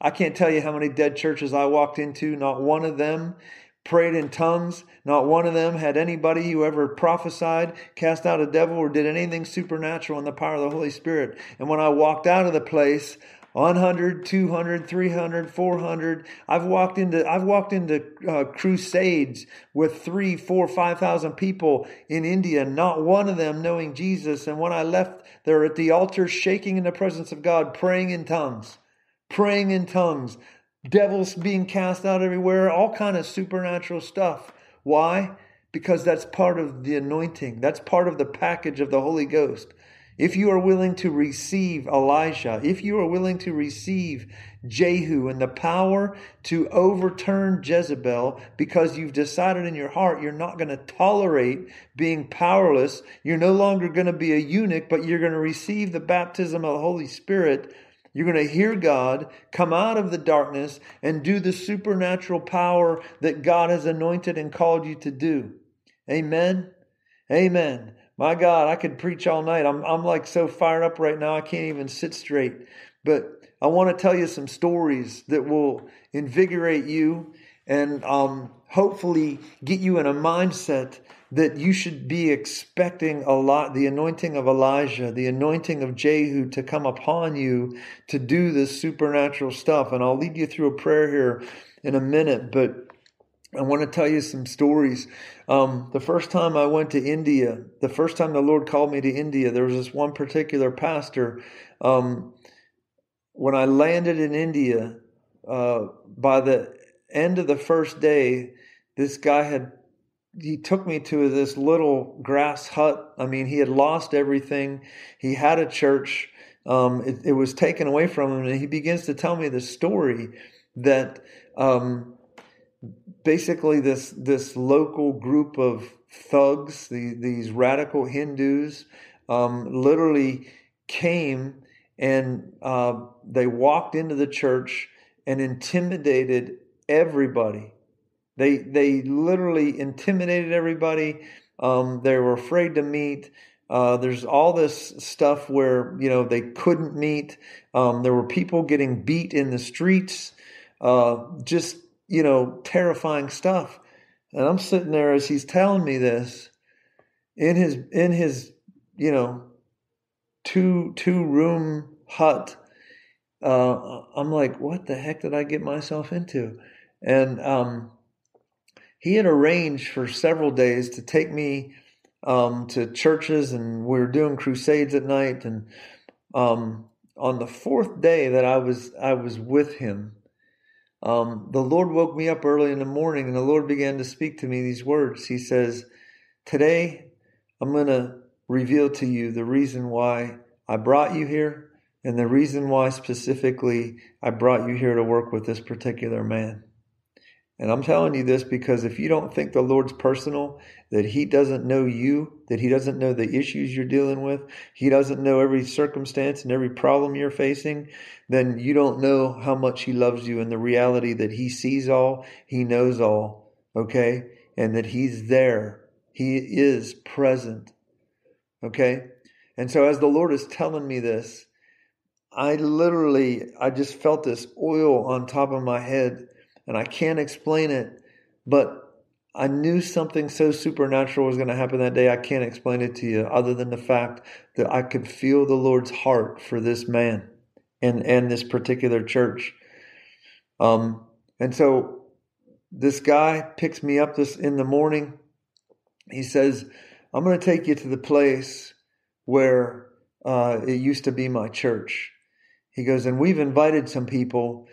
I can't tell you how many dead churches I walked into, not one of them prayed in tongues. Not one of them had anybody who ever prophesied, cast out a devil, or did anything supernatural in the power of the Holy Spirit. And when I walked out of the place, 100, 200, 300, 400. I've walked into I've walked into uh, crusades with three, four, five thousand people in India, not one of them knowing Jesus. And when I left, they're at the altar, shaking in the presence of God, praying in tongues, praying in tongues devils being cast out everywhere, all kind of supernatural stuff. Why? Because that's part of the anointing. That's part of the package of the Holy Ghost. If you are willing to receive Elijah, if you are willing to receive Jehu and the power to overturn Jezebel because you've decided in your heart you're not going to tolerate being powerless, you're no longer going to be a eunuch, but you're going to receive the baptism of the Holy Spirit you're going to hear God come out of the darkness and do the supernatural power that God has anointed and called you to do. Amen. Amen. My God, I could preach all night. I'm, I'm like so fired up right now, I can't even sit straight. But I want to tell you some stories that will invigorate you and um, hopefully get you in a mindset that you should be expecting a lot the anointing of Elijah, the anointing of Jehu to come upon you to do this supernatural stuff. And I'll lead you through a prayer here in a minute, but I want to tell you some stories. Um, the first time I went to India, the first time the Lord called me to India, there was this one particular pastor. Um, when I landed in India, uh, by the end of the first day, this guy had he took me to this little grass hut. I mean, he had lost everything. He had a church. Um, it, it, was taken away from him, and he begins to tell me the story that um, basically this this local group of thugs, the, these radical Hindus, um, literally came and uh, they walked into the church and intimidated everybody They they literally intimidated everybody. Um, they were afraid to meet. Uh, there's all this stuff where you know they couldn't meet. Um, there were people getting beat in the streets. Uh, just you know terrifying stuff. And I'm sitting there as he's telling me this in his in his you know two two room hut. Uh, I'm like, what the heck did I get myself into? And um, he had arranged for several days to take me um, to churches, and we were doing crusades at night. And um, on the fourth day that I was I was with him, um, the Lord woke me up early in the morning, and the Lord began to speak to me these words. He says, "Today, I'm going to reveal to you the reason why I brought you here." And the reason why specifically I brought you here to work with this particular man. And I'm telling you this because if you don't think the Lord's personal, that He doesn't know you, that He doesn't know the issues you're dealing with, He doesn't know every circumstance and every problem you're facing, then you don't know how much He loves you and the reality that He sees all, He knows all, okay? And that He's there. He is present, okay? And so as the Lord is telling me this, I literally, I just felt this oil on top of my head and I can't explain it, but I knew something so supernatural was going to happen that day. I can't explain it to you other than the fact that I could feel the Lord's heart for this man and, and this particular church. Um, and so this guy picks me up this in the morning. He says, I'm going to take you to the place where uh, it used to be my church. He goes, and we've invited some people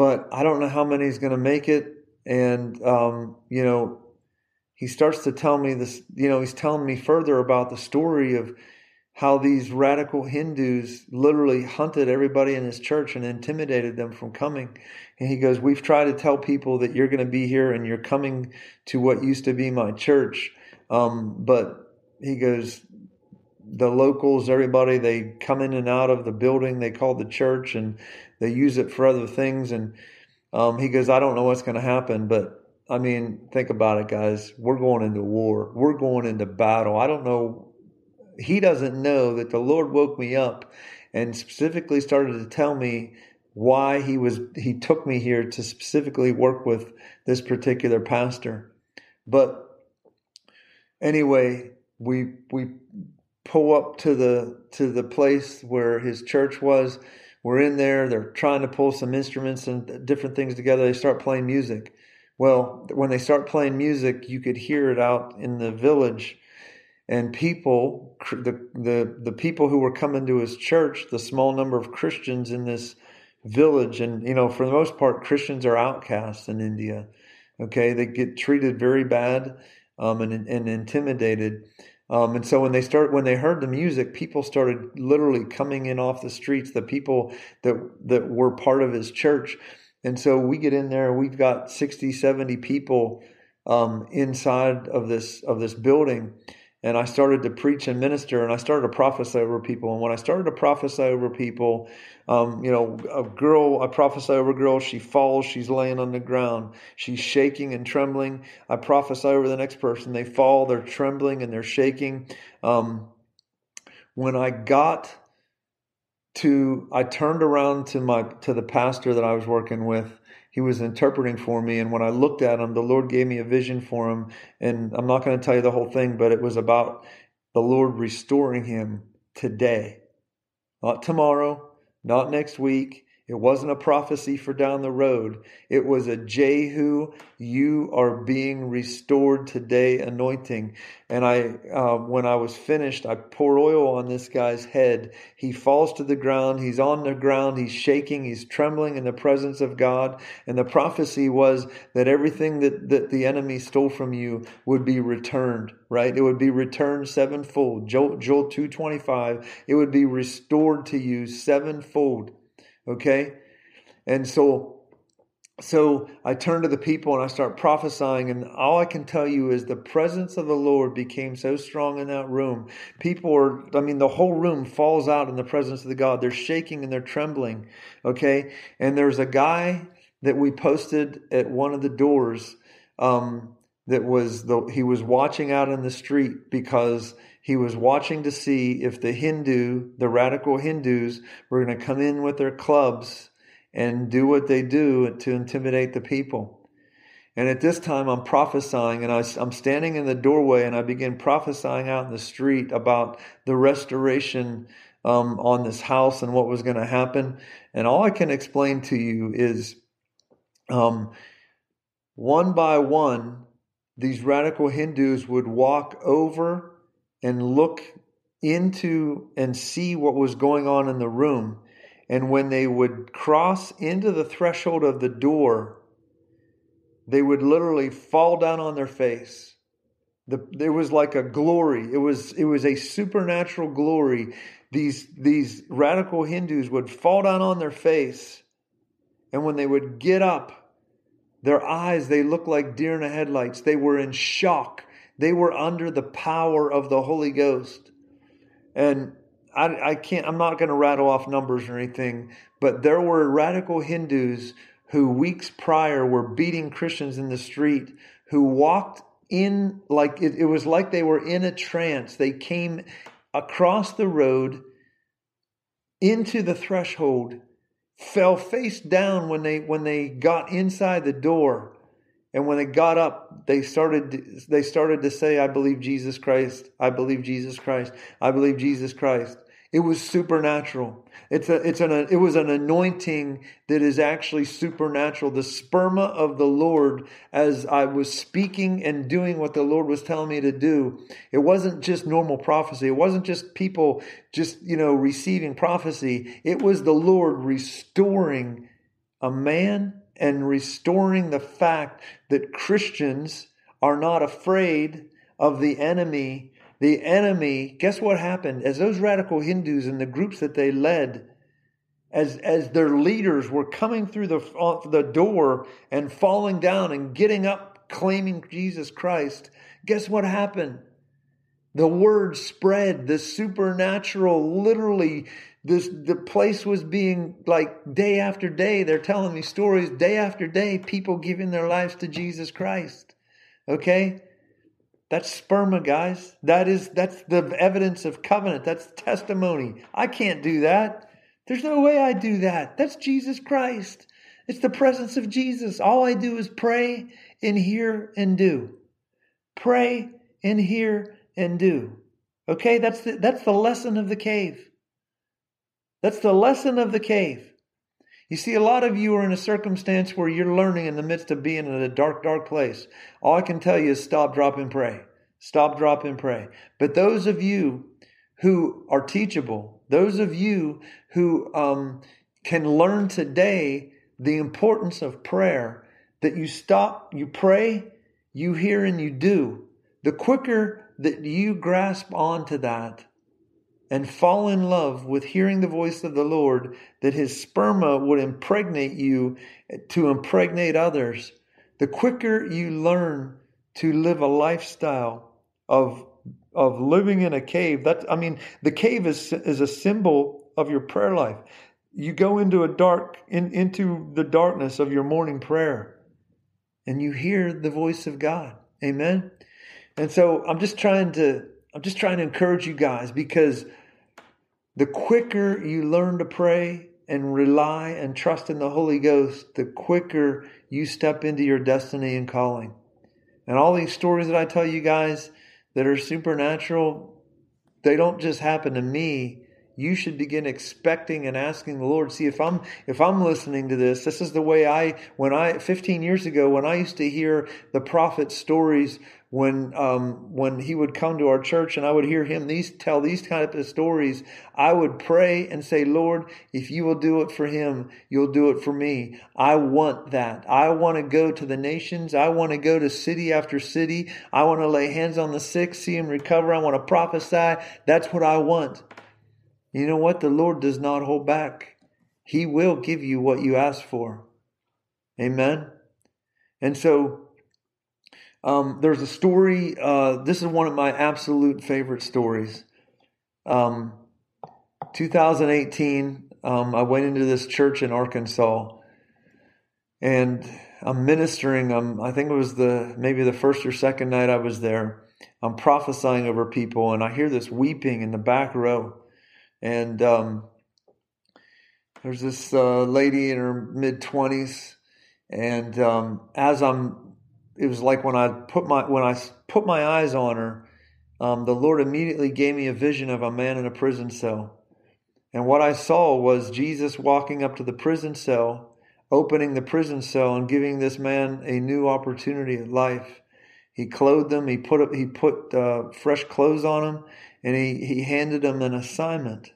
but I don't know how many is going to make it. And, um, you know, he starts to tell me this, you know, he's telling me further about the story of how these radical Hindus literally hunted everybody in his church and intimidated them from coming. And he goes, We've tried to tell people that you're going to be here and you're coming to what used to be my church. Um, but he goes, the locals, everybody, they come in and out of the building they call the church and they use it for other things. And um, he goes, I don't know what's going to happen, but I mean, think about it, guys. We're going into war. We're going into battle. I don't know. He doesn't know that the Lord woke me up and specifically started to tell me why he was he took me here to specifically work with this particular pastor. But anyway, we we pull up to the to the place where his church was. We're in there. They're trying to pull some instruments and different things together. They start playing music. Well, when they start playing music, you could hear it out in the village, and people, the the the people who were coming to his church, the small number of Christians in this village, and you know, for the most part, Christians are outcasts in India. Okay, they get treated very bad um, and, and intimidated. Um, and so when they start, when they heard the music, people started literally coming in off the streets. The people that that were part of his church, and so we get in there. We've got 60, 70 people um, inside of this of this building, and I started to preach and minister, and I started to prophesy over people. And when I started to prophesy over people, um, you know, a girl, I prophesy over a girl, she falls, she's laying on the ground, she's shaking and trembling. I prophesy over the next person, they fall, they're trembling and they're shaking. Um, when I got to, I turned around to my to the pastor that I was working with, he was interpreting for me. And when I looked at him, the Lord gave me a vision for him. And I'm not going to tell you the whole thing, but it was about the Lord restoring him today, not tomorrow, not next week, it wasn't a prophecy for down the road. It was a Jehu, you are being restored today anointing. And I, uh, when I was finished, I pour oil on this guy's head. He falls to the ground. He's on the ground. He's shaking. He's trembling in the presence of God. And the prophecy was that everything that, that the enemy stole from you would be returned, right? It would be returned sevenfold. Joel, Joel 225. It would be restored to you sevenfold. Okay? And so so I turn to the people and I start prophesying, and all I can tell you is the presence of the Lord became so strong in that room. People are, I mean, the whole room falls out in the presence of the God. They're shaking and they're trembling. Okay. And there's a guy that we posted at one of the doors um, that was the he was watching out in the street because he was watching to see if the Hindu, the radical Hindus, were going to come in with their clubs and do what they do to intimidate the people. And at this time, I'm prophesying, and I, am standing in the doorway, and I begin prophesying out in the street about the restoration um, on this house and what was going to happen. And all I can explain to you is um, one by one, these radical Hindus would walk over and look into and see what was going on in the room. And when they would cross into the threshold of the door, they would literally fall down on their face. The, it was like a glory. It was it was a supernatural glory. These these radical Hindus would fall down on their face, and when they would get up, their eyes they looked like deer in the headlights. They were in shock. They were under the power of the Holy Ghost, and I, I can't. I'm not going to rattle off numbers or anything, but there were radical Hindus who weeks prior were beating Christians in the street, who walked in like it, it, was like they were in a trance. They came across the road into the threshold, fell face down when they when they got inside the door. And when they got up, they started they started to say, I believe Jesus Christ. I believe Jesus Christ. I believe Jesus Christ. It was supernatural. It's a, it's an, it was an anointing that is actually supernatural. The sperma of the Lord, as I was speaking and doing what the Lord was telling me to do, it wasn't just normal prophecy. It wasn't just people just, you know, receiving prophecy. It was the Lord restoring a man and restoring the fact that Christians are not afraid of the enemy the enemy, guess what happened? As those radical Hindus and the groups that they led, as, as their leaders were coming through the, uh, the door and falling down and getting up claiming Jesus Christ, guess what happened? The word spread, the supernatural, literally, this the place was being like day after day. They're telling me stories day after day, people giving their lives to Jesus Christ. Okay? That's sperma, guys. That is that's the evidence of covenant. That's testimony. I can't do that. There's no way I do that. That's Jesus Christ. It's the presence of Jesus. All I do is pray and hear and do. Pray and hear and do. Okay, that's the, that's the lesson of the cave. That's the lesson of the cave. You see, a lot of you are in a circumstance where you're learning in the midst of being in a dark, dark place. All I can tell you is stop, drop, and pray. Stop, drop, and pray. But those of you who are teachable, those of you who um, can learn today the importance of prayer, that you stop, you pray, you hear, and you do. The quicker that you grasp onto that, and fall in love with hearing the voice of the Lord, that his sperma would impregnate you to impregnate others, the quicker you learn to live a lifestyle of of living in a cave. That I mean, the cave is is a symbol of your prayer life. You go into a dark in, into the darkness of your morning prayer and you hear the voice of God. Amen. And so I'm just trying to I'm just trying to encourage you guys because the quicker you learn to pray and rely and trust in the Holy Ghost, the quicker you step into your destiny and calling. And all these stories that I tell you guys that are supernatural, they don't just happen to me you should begin expecting and asking the Lord. See, if I'm if I'm listening to this, this is the way I when I 15 years ago when I used to hear the prophet stories when um, when he would come to our church and I would hear him these tell these kind of stories, I would pray and say, Lord, if you will do it for him, you'll do it for me. I want that. I want to go to the nations. I want to go to city after city. I want to lay hands on the sick, see them recover. I want to prophesy. That's what I want. You know what? The Lord does not hold back. He will give you what you ask for. Amen. And so um, there's a story. Uh, this is one of my absolute favorite stories. Um, 2018, um, I went into this church in Arkansas, and I'm ministering. I'm, I think it was the maybe the first or second night I was there. I'm prophesying over people, and I hear this weeping in the back row. And um, there's this uh, lady in her mid 20s, and um, as I'm, it was like when I put my when I put my eyes on her, um, the Lord immediately gave me a vision of a man in a prison cell. And what I saw was Jesus walking up to the prison cell, opening the prison cell, and giving this man a new opportunity at life. He clothed him. He put he put uh, fresh clothes on him, and he he handed him an assignment.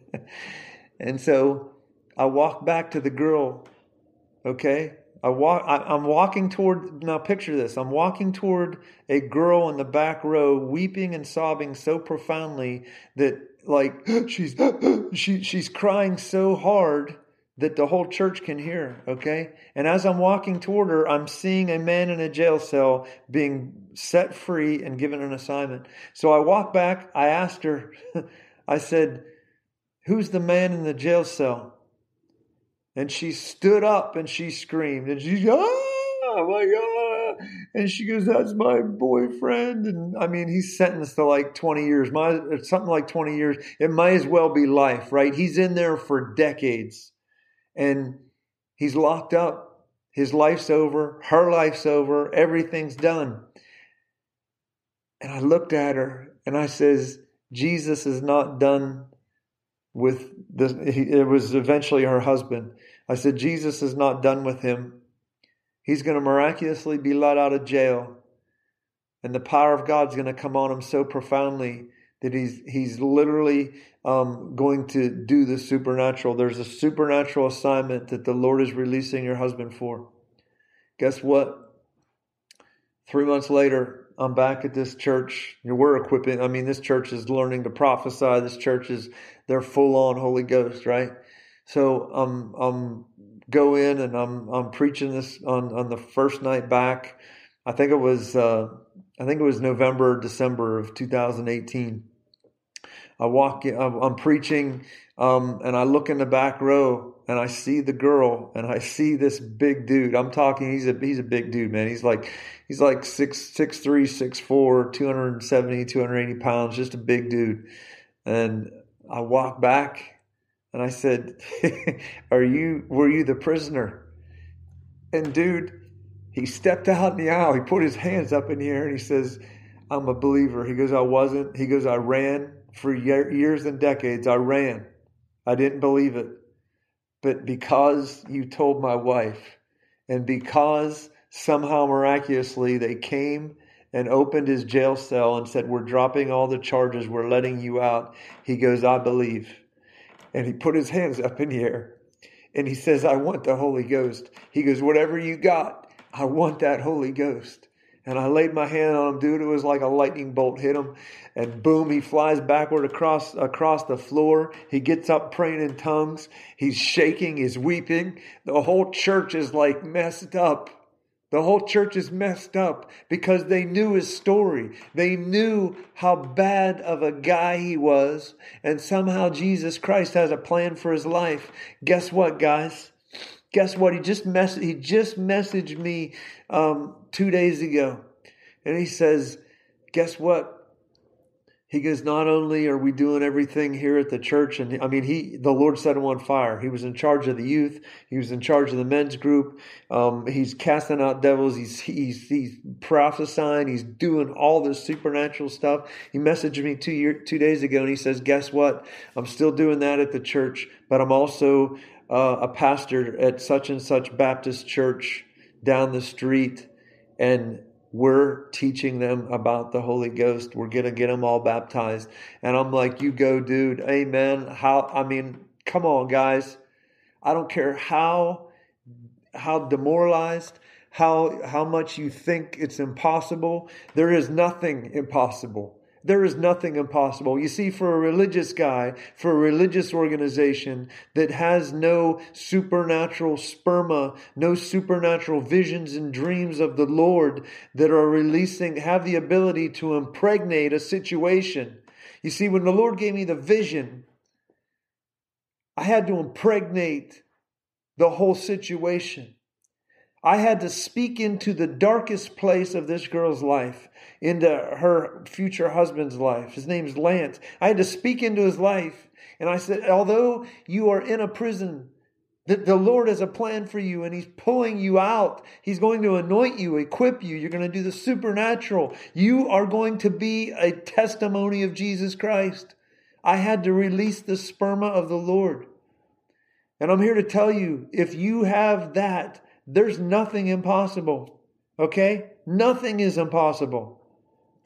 and so I walked back to the girl. Okay, I walk. I, am walking toward. Now picture this. I'm walking toward a girl in the back row, weeping and sobbing so profoundly that, like, she's she she's crying so hard that the whole church can hear. Okay, and as I'm walking toward her, I'm seeing a man in a jail cell being set free and given an assignment. So I walk back. I asked her. I said, "Who's the man in the jail cell?" And she stood up and she screamed and she, ah, oh my God. And she goes, that's my boyfriend. And I mean, he's sentenced to like 20 years, My something like 20 years. It might as well be life, right? He's in there for decades and he's locked up. His life's over. Her life's over. Everything's done. And I looked at her and I says, Jesus is not done with this. It was eventually her husband. I said, Jesus is not done with him. He's going to miraculously be let out of jail. And the power of God's going to come on him so profoundly that he's he's literally um, going to do the supernatural. There's a supernatural assignment that the Lord is releasing your husband for. Guess what? Three months later, I'm back at this church. We're equipping. I mean, this church is learning to prophesy. This church is they're full on Holy Ghost, right? So I'm I'm go in and I'm I'm preaching this on on the first night back. I think it was uh, I think it was November December of 2018. I walk in, I'm, I'm preaching um, and I look in the back row and I see the girl and I see this big dude. I'm talking he's a he's a big dude, man. He's like he's like six six three, six four, 270, 280 pounds, just a big dude. And I walk back and I said, Are you, were you the prisoner? And dude, he stepped out in the aisle. He put his hands up in the air and he says, I'm a believer. He goes, I wasn't. He goes, I ran for years and decades. I ran. I didn't believe it. But because you told my wife, and because somehow miraculously they came and opened his jail cell and said, We're dropping all the charges, we're letting you out, he goes, I believe and he put his hands up in the air and he says, I want the Holy Ghost. He goes, Whatever you got, I want that Holy Ghost. And I laid my hand on him, dude. It was like a lightning bolt hit him. And boom, he flies backward across across the floor. He gets up praying in tongues. He's shaking, he's weeping. The whole church is like messed up. The whole church is messed up because they knew his story. They knew how bad of a guy he was, and somehow Jesus Christ has a plan for his life. Guess what, guys? Guess what? He just mess- he just messaged me um, two days ago, and he says, "Guess what? He goes, not only are we doing everything here at the church, and I mean, he, the Lord set him on fire. He was in charge of the youth. He was in charge of the men's group. Um, he's casting out devils. He's, he's, he's prophesying. He's doing all this supernatural stuff. He messaged me two year, two days ago and he says, guess what? I'm still doing that at the church, but I'm also uh, a pastor at such and such Baptist church down the street. And we're teaching them about the Holy Ghost. We're going to get them all baptized. And I'm like, you go, dude. Amen. How, I mean, come on, guys. I don't care how, how demoralized, how, how much you think it's impossible. There is nothing impossible. There is nothing impossible. You see, for a religious guy, for a religious organization that has no supernatural sperma, no supernatural visions and dreams of the Lord that are releasing, have the ability to impregnate a situation. You see, when the Lord gave me the vision, I had to impregnate the whole situation. I had to speak into the darkest place of this girl's life, into her future husband's life. His name's Lance. I had to speak into his life. And I said, although you are in a prison, that the Lord has a plan for you and He's pulling you out. He's going to anoint you, equip you. You're going to do the supernatural. You are going to be a testimony of Jesus Christ. I had to release the sperma of the Lord. And I'm here to tell you if you have that, there's nothing impossible. Okay? Nothing is impossible.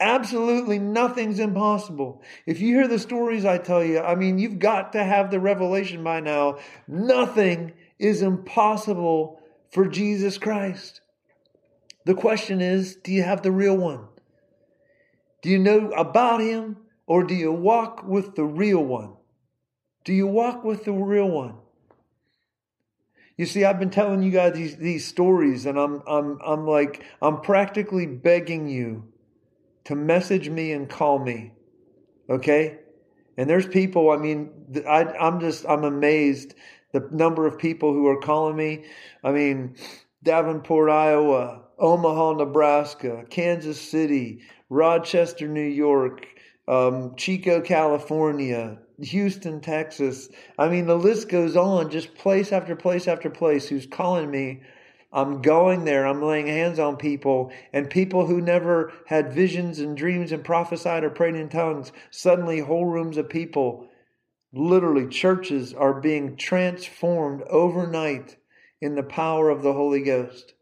Absolutely nothing's impossible. If you hear the stories I tell you, I mean, you've got to have the revelation by now. Nothing is impossible for Jesus Christ. The question is do you have the real one? Do you know about him or do you walk with the real one? Do you walk with the real one? You see, I've been telling you guys these, these stories, and I'm, I'm, I'm like, I'm practically begging you to message me and call me. Okay? And there's people, I mean, I, I'm just, I'm amazed the number of people who are calling me. I mean, Davenport, Iowa, Omaha, Nebraska, Kansas City, Rochester, New York, um, Chico, California, Houston, Texas. I mean, the list goes on, just place after place after place who's calling me. I'm going there. I'm laying hands on people, and people who never had visions and dreams and prophesied or prayed in tongues, suddenly whole rooms of people, literally churches, are being transformed overnight in the power of the Holy Ghost,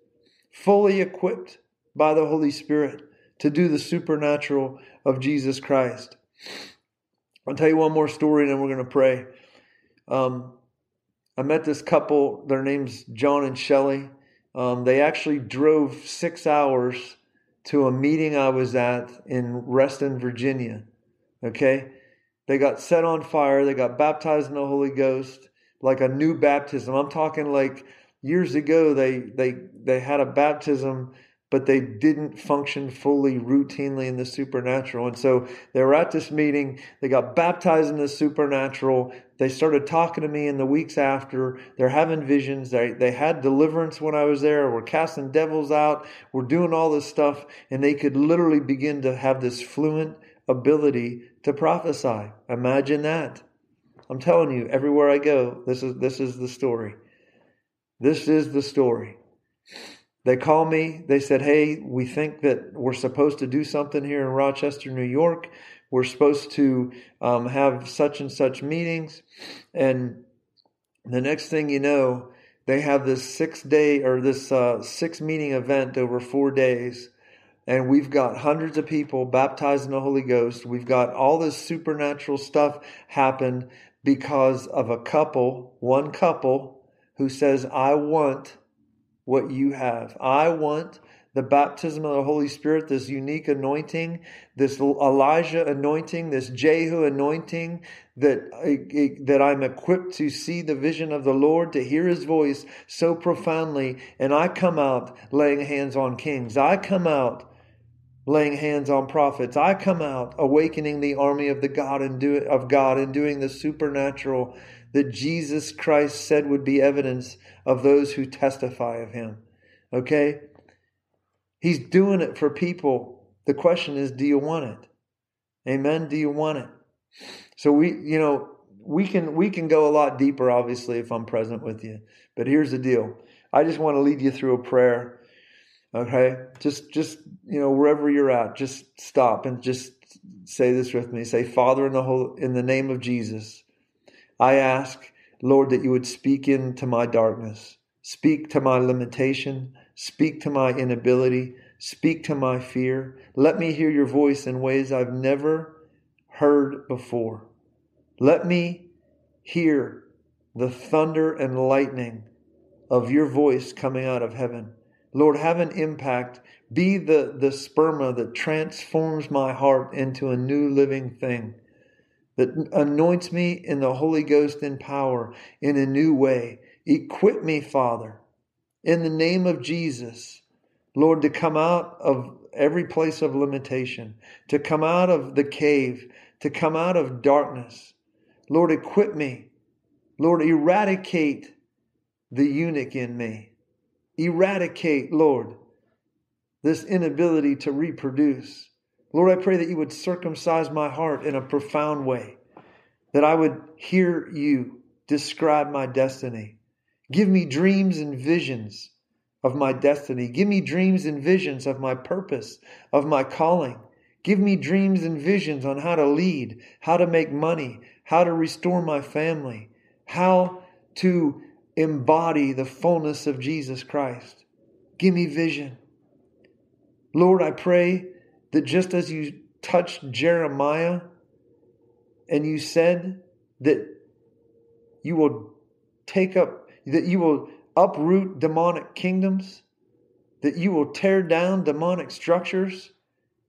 fully equipped by the Holy Spirit to do the supernatural of Jesus Christ. I'll tell you one more story and then we're going to pray. Um, I met this couple, their name's John and Shelly. Um, they actually drove six hours to a meeting I was at in Reston, Virginia. Okay? They got set on fire. They got baptized in the Holy Ghost, like a new baptism. I'm talking like years ago, they, they, they had a baptism but they didn't function fully routinely in the supernatural. And so they were at this meeting, they got baptized in the supernatural. They started talking to me in the weeks after. They're having visions. They, they had deliverance when I was there. We're casting devils out. We're doing all this stuff. And they could literally begin to have this fluent ability to prophesy. Imagine that. I'm telling you, everywhere I go, this is this is the story. This is the story. They call me. They said, Hey, we think that we're supposed to do something here in Rochester, New York. We're supposed to um, have such and such meetings. And the next thing you know, they have this six day or this uh, six meeting event over four days. And we've got hundreds of people baptized in the Holy Ghost. We've got all this supernatural stuff happen because of a couple, one couple, who says, I want what you have. I want the baptism of the Holy Spirit, this unique anointing, this Elijah anointing, this Jehu anointing, that, that I'm equipped to see the vision of the Lord, to hear his voice so profoundly. And I come out laying hands on kings. I come out laying hands on prophets. I come out awakening the army of the God and do of God and doing the supernatural that Jesus Christ said would be evidence of those who testify of him. Okay? He's doing it for people. The question is, do you want it? Amen. Do you want it? So we, you know, we can we can go a lot deeper, obviously, if I'm present with you. But here's the deal. I just want to lead you through a prayer. Okay? Just just you know, wherever you're at, just stop and just say this with me. Say, Father, in the whole in the name of Jesus. I ask, Lord, that you would speak into my darkness, speak to my limitation, speak to my inability, speak to my fear. Let me hear your voice in ways I've never heard before. Let me hear the thunder and lightning of your voice coming out of heaven. Lord, have an impact. Be the, the sperma that transforms my heart into a new living thing that anoints me in the Holy Ghost in power in a new way. Equip me, Father, in the name of Jesus, Lord, to come out of every place of limitation, to come out of the cave, to come out of darkness. Lord, equip me. Lord, eradicate the eunuch in me. eradicate, Lord, this inability to reproduce. Lord, I pray that you would circumcise my heart in a profound way, that I would hear you describe my destiny. Give me dreams and visions of my destiny. Give me dreams and visions of my purpose, of my calling. Give me dreams and visions on how to lead, how to make money, how to restore my family, how to embody the fullness of Jesus Christ. Give me vision. Lord, I pray that just as you touched Jeremiah and you said that you will take up, that you will uproot demonic kingdoms, that you will tear down demonic structures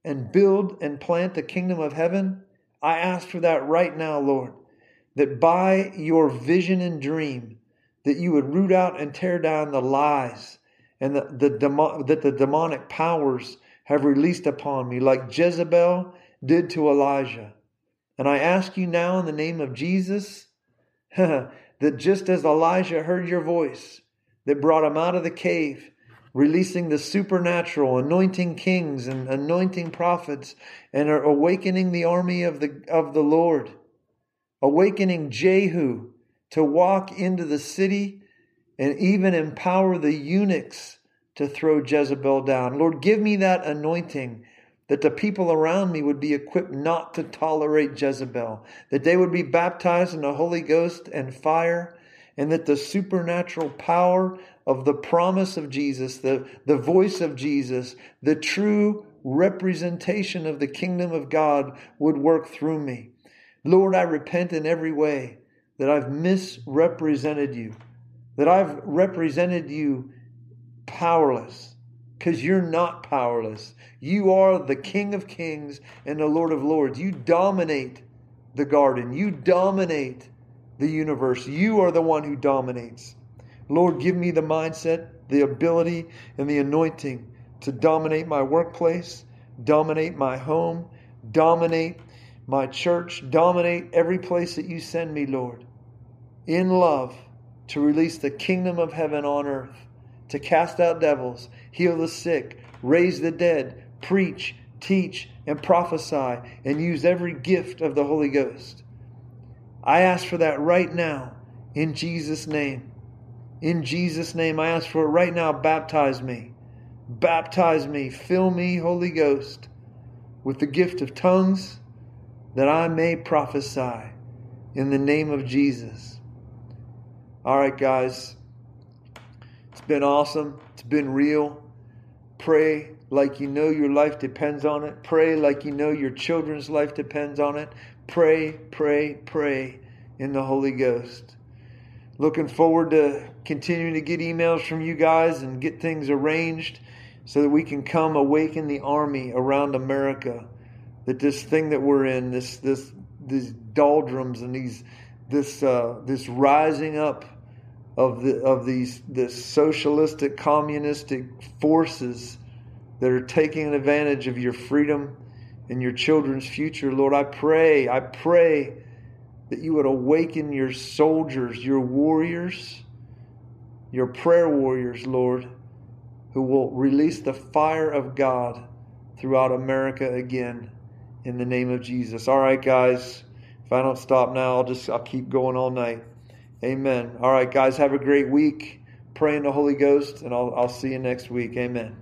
and build and plant the kingdom of heaven. I ask for that right now, Lord, that by your vision and dream, that you would root out and tear down the lies and the, the demo, that the demonic powers have released upon me, like Jezebel did to Elijah. And I ask you now in the name of Jesus that just as Elijah heard your voice that brought him out of the cave, releasing the supernatural, anointing kings and anointing prophets, and are awakening the army of the, of the Lord, awakening Jehu to walk into the city and even empower the eunuchs to throw Jezebel down. Lord, give me that anointing that the people around me would be equipped not to tolerate Jezebel, that they would be baptized in the Holy Ghost and fire, and that the supernatural power of the promise of Jesus, the, the voice of Jesus, the true representation of the kingdom of God would work through me. Lord, I repent in every way that I've misrepresented you, that I've represented you powerless, because you're not powerless. You are the King of Kings and the Lord of Lords. You dominate the garden, you dominate the universe. You are the one who dominates. Lord, give me the mindset, the ability, and the anointing to dominate my workplace, dominate my home, dominate my church, dominate every place that you send me, Lord in love to release the kingdom of heaven on earth, to cast out devils, heal the sick, raise the dead, preach, teach, and prophesy, and use every gift of the Holy Ghost. I ask for that right now in Jesus' name. In Jesus' name, I ask for it right now. Baptize me. Baptize me. Fill me, Holy Ghost, with the gift of tongues that I may prophesy in the name of Jesus. All right, guys. It's been awesome. It's been real. Pray like you know your life depends on it. Pray like you know your children's life depends on it. Pray, pray, pray in the Holy Ghost. Looking forward to continuing to get emails from you guys and get things arranged so that we can come awaken the army around America. That this thing that we're in, this this these doldrums and these this uh, this rising up of the of these this socialistic communistic forces that are taking advantage of your freedom and your children's future. Lord i pray i pray that you would awaken your soldiers your warriors your prayer warriors lord who will release the fire of god throughout america again in the name of jesus. All right guys. If I don't stop now, I'll just I'll keep going all night. Amen. All right, guys, have a great week. Pray in the Holy Ghost, and I'll, I'll see you next week. Amen.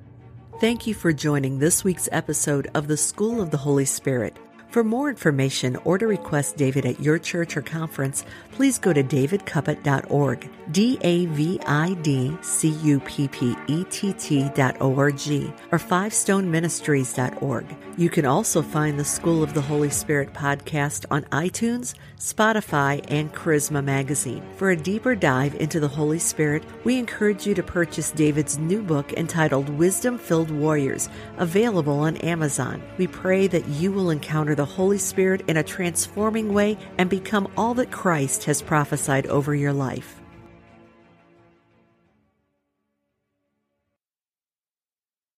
Thank you for joining this week's episode of the School of the Holy Spirit. For more information or to request David at your church or conference, please go to davidcuppett.org, D A V I D C U P P E T T dot O-R-G, or fivestoneministries.org. You can also find the School of the Holy Spirit podcast on iTunes, Spotify, and Charisma Magazine. For a deeper dive into the Holy Spirit, we encourage you to purchase David's new book entitled Wisdom Filled Warriors, available on Amazon. We pray that you will encounter the Holy Spirit in a transforming way and become all that Christ has prophesied over your life.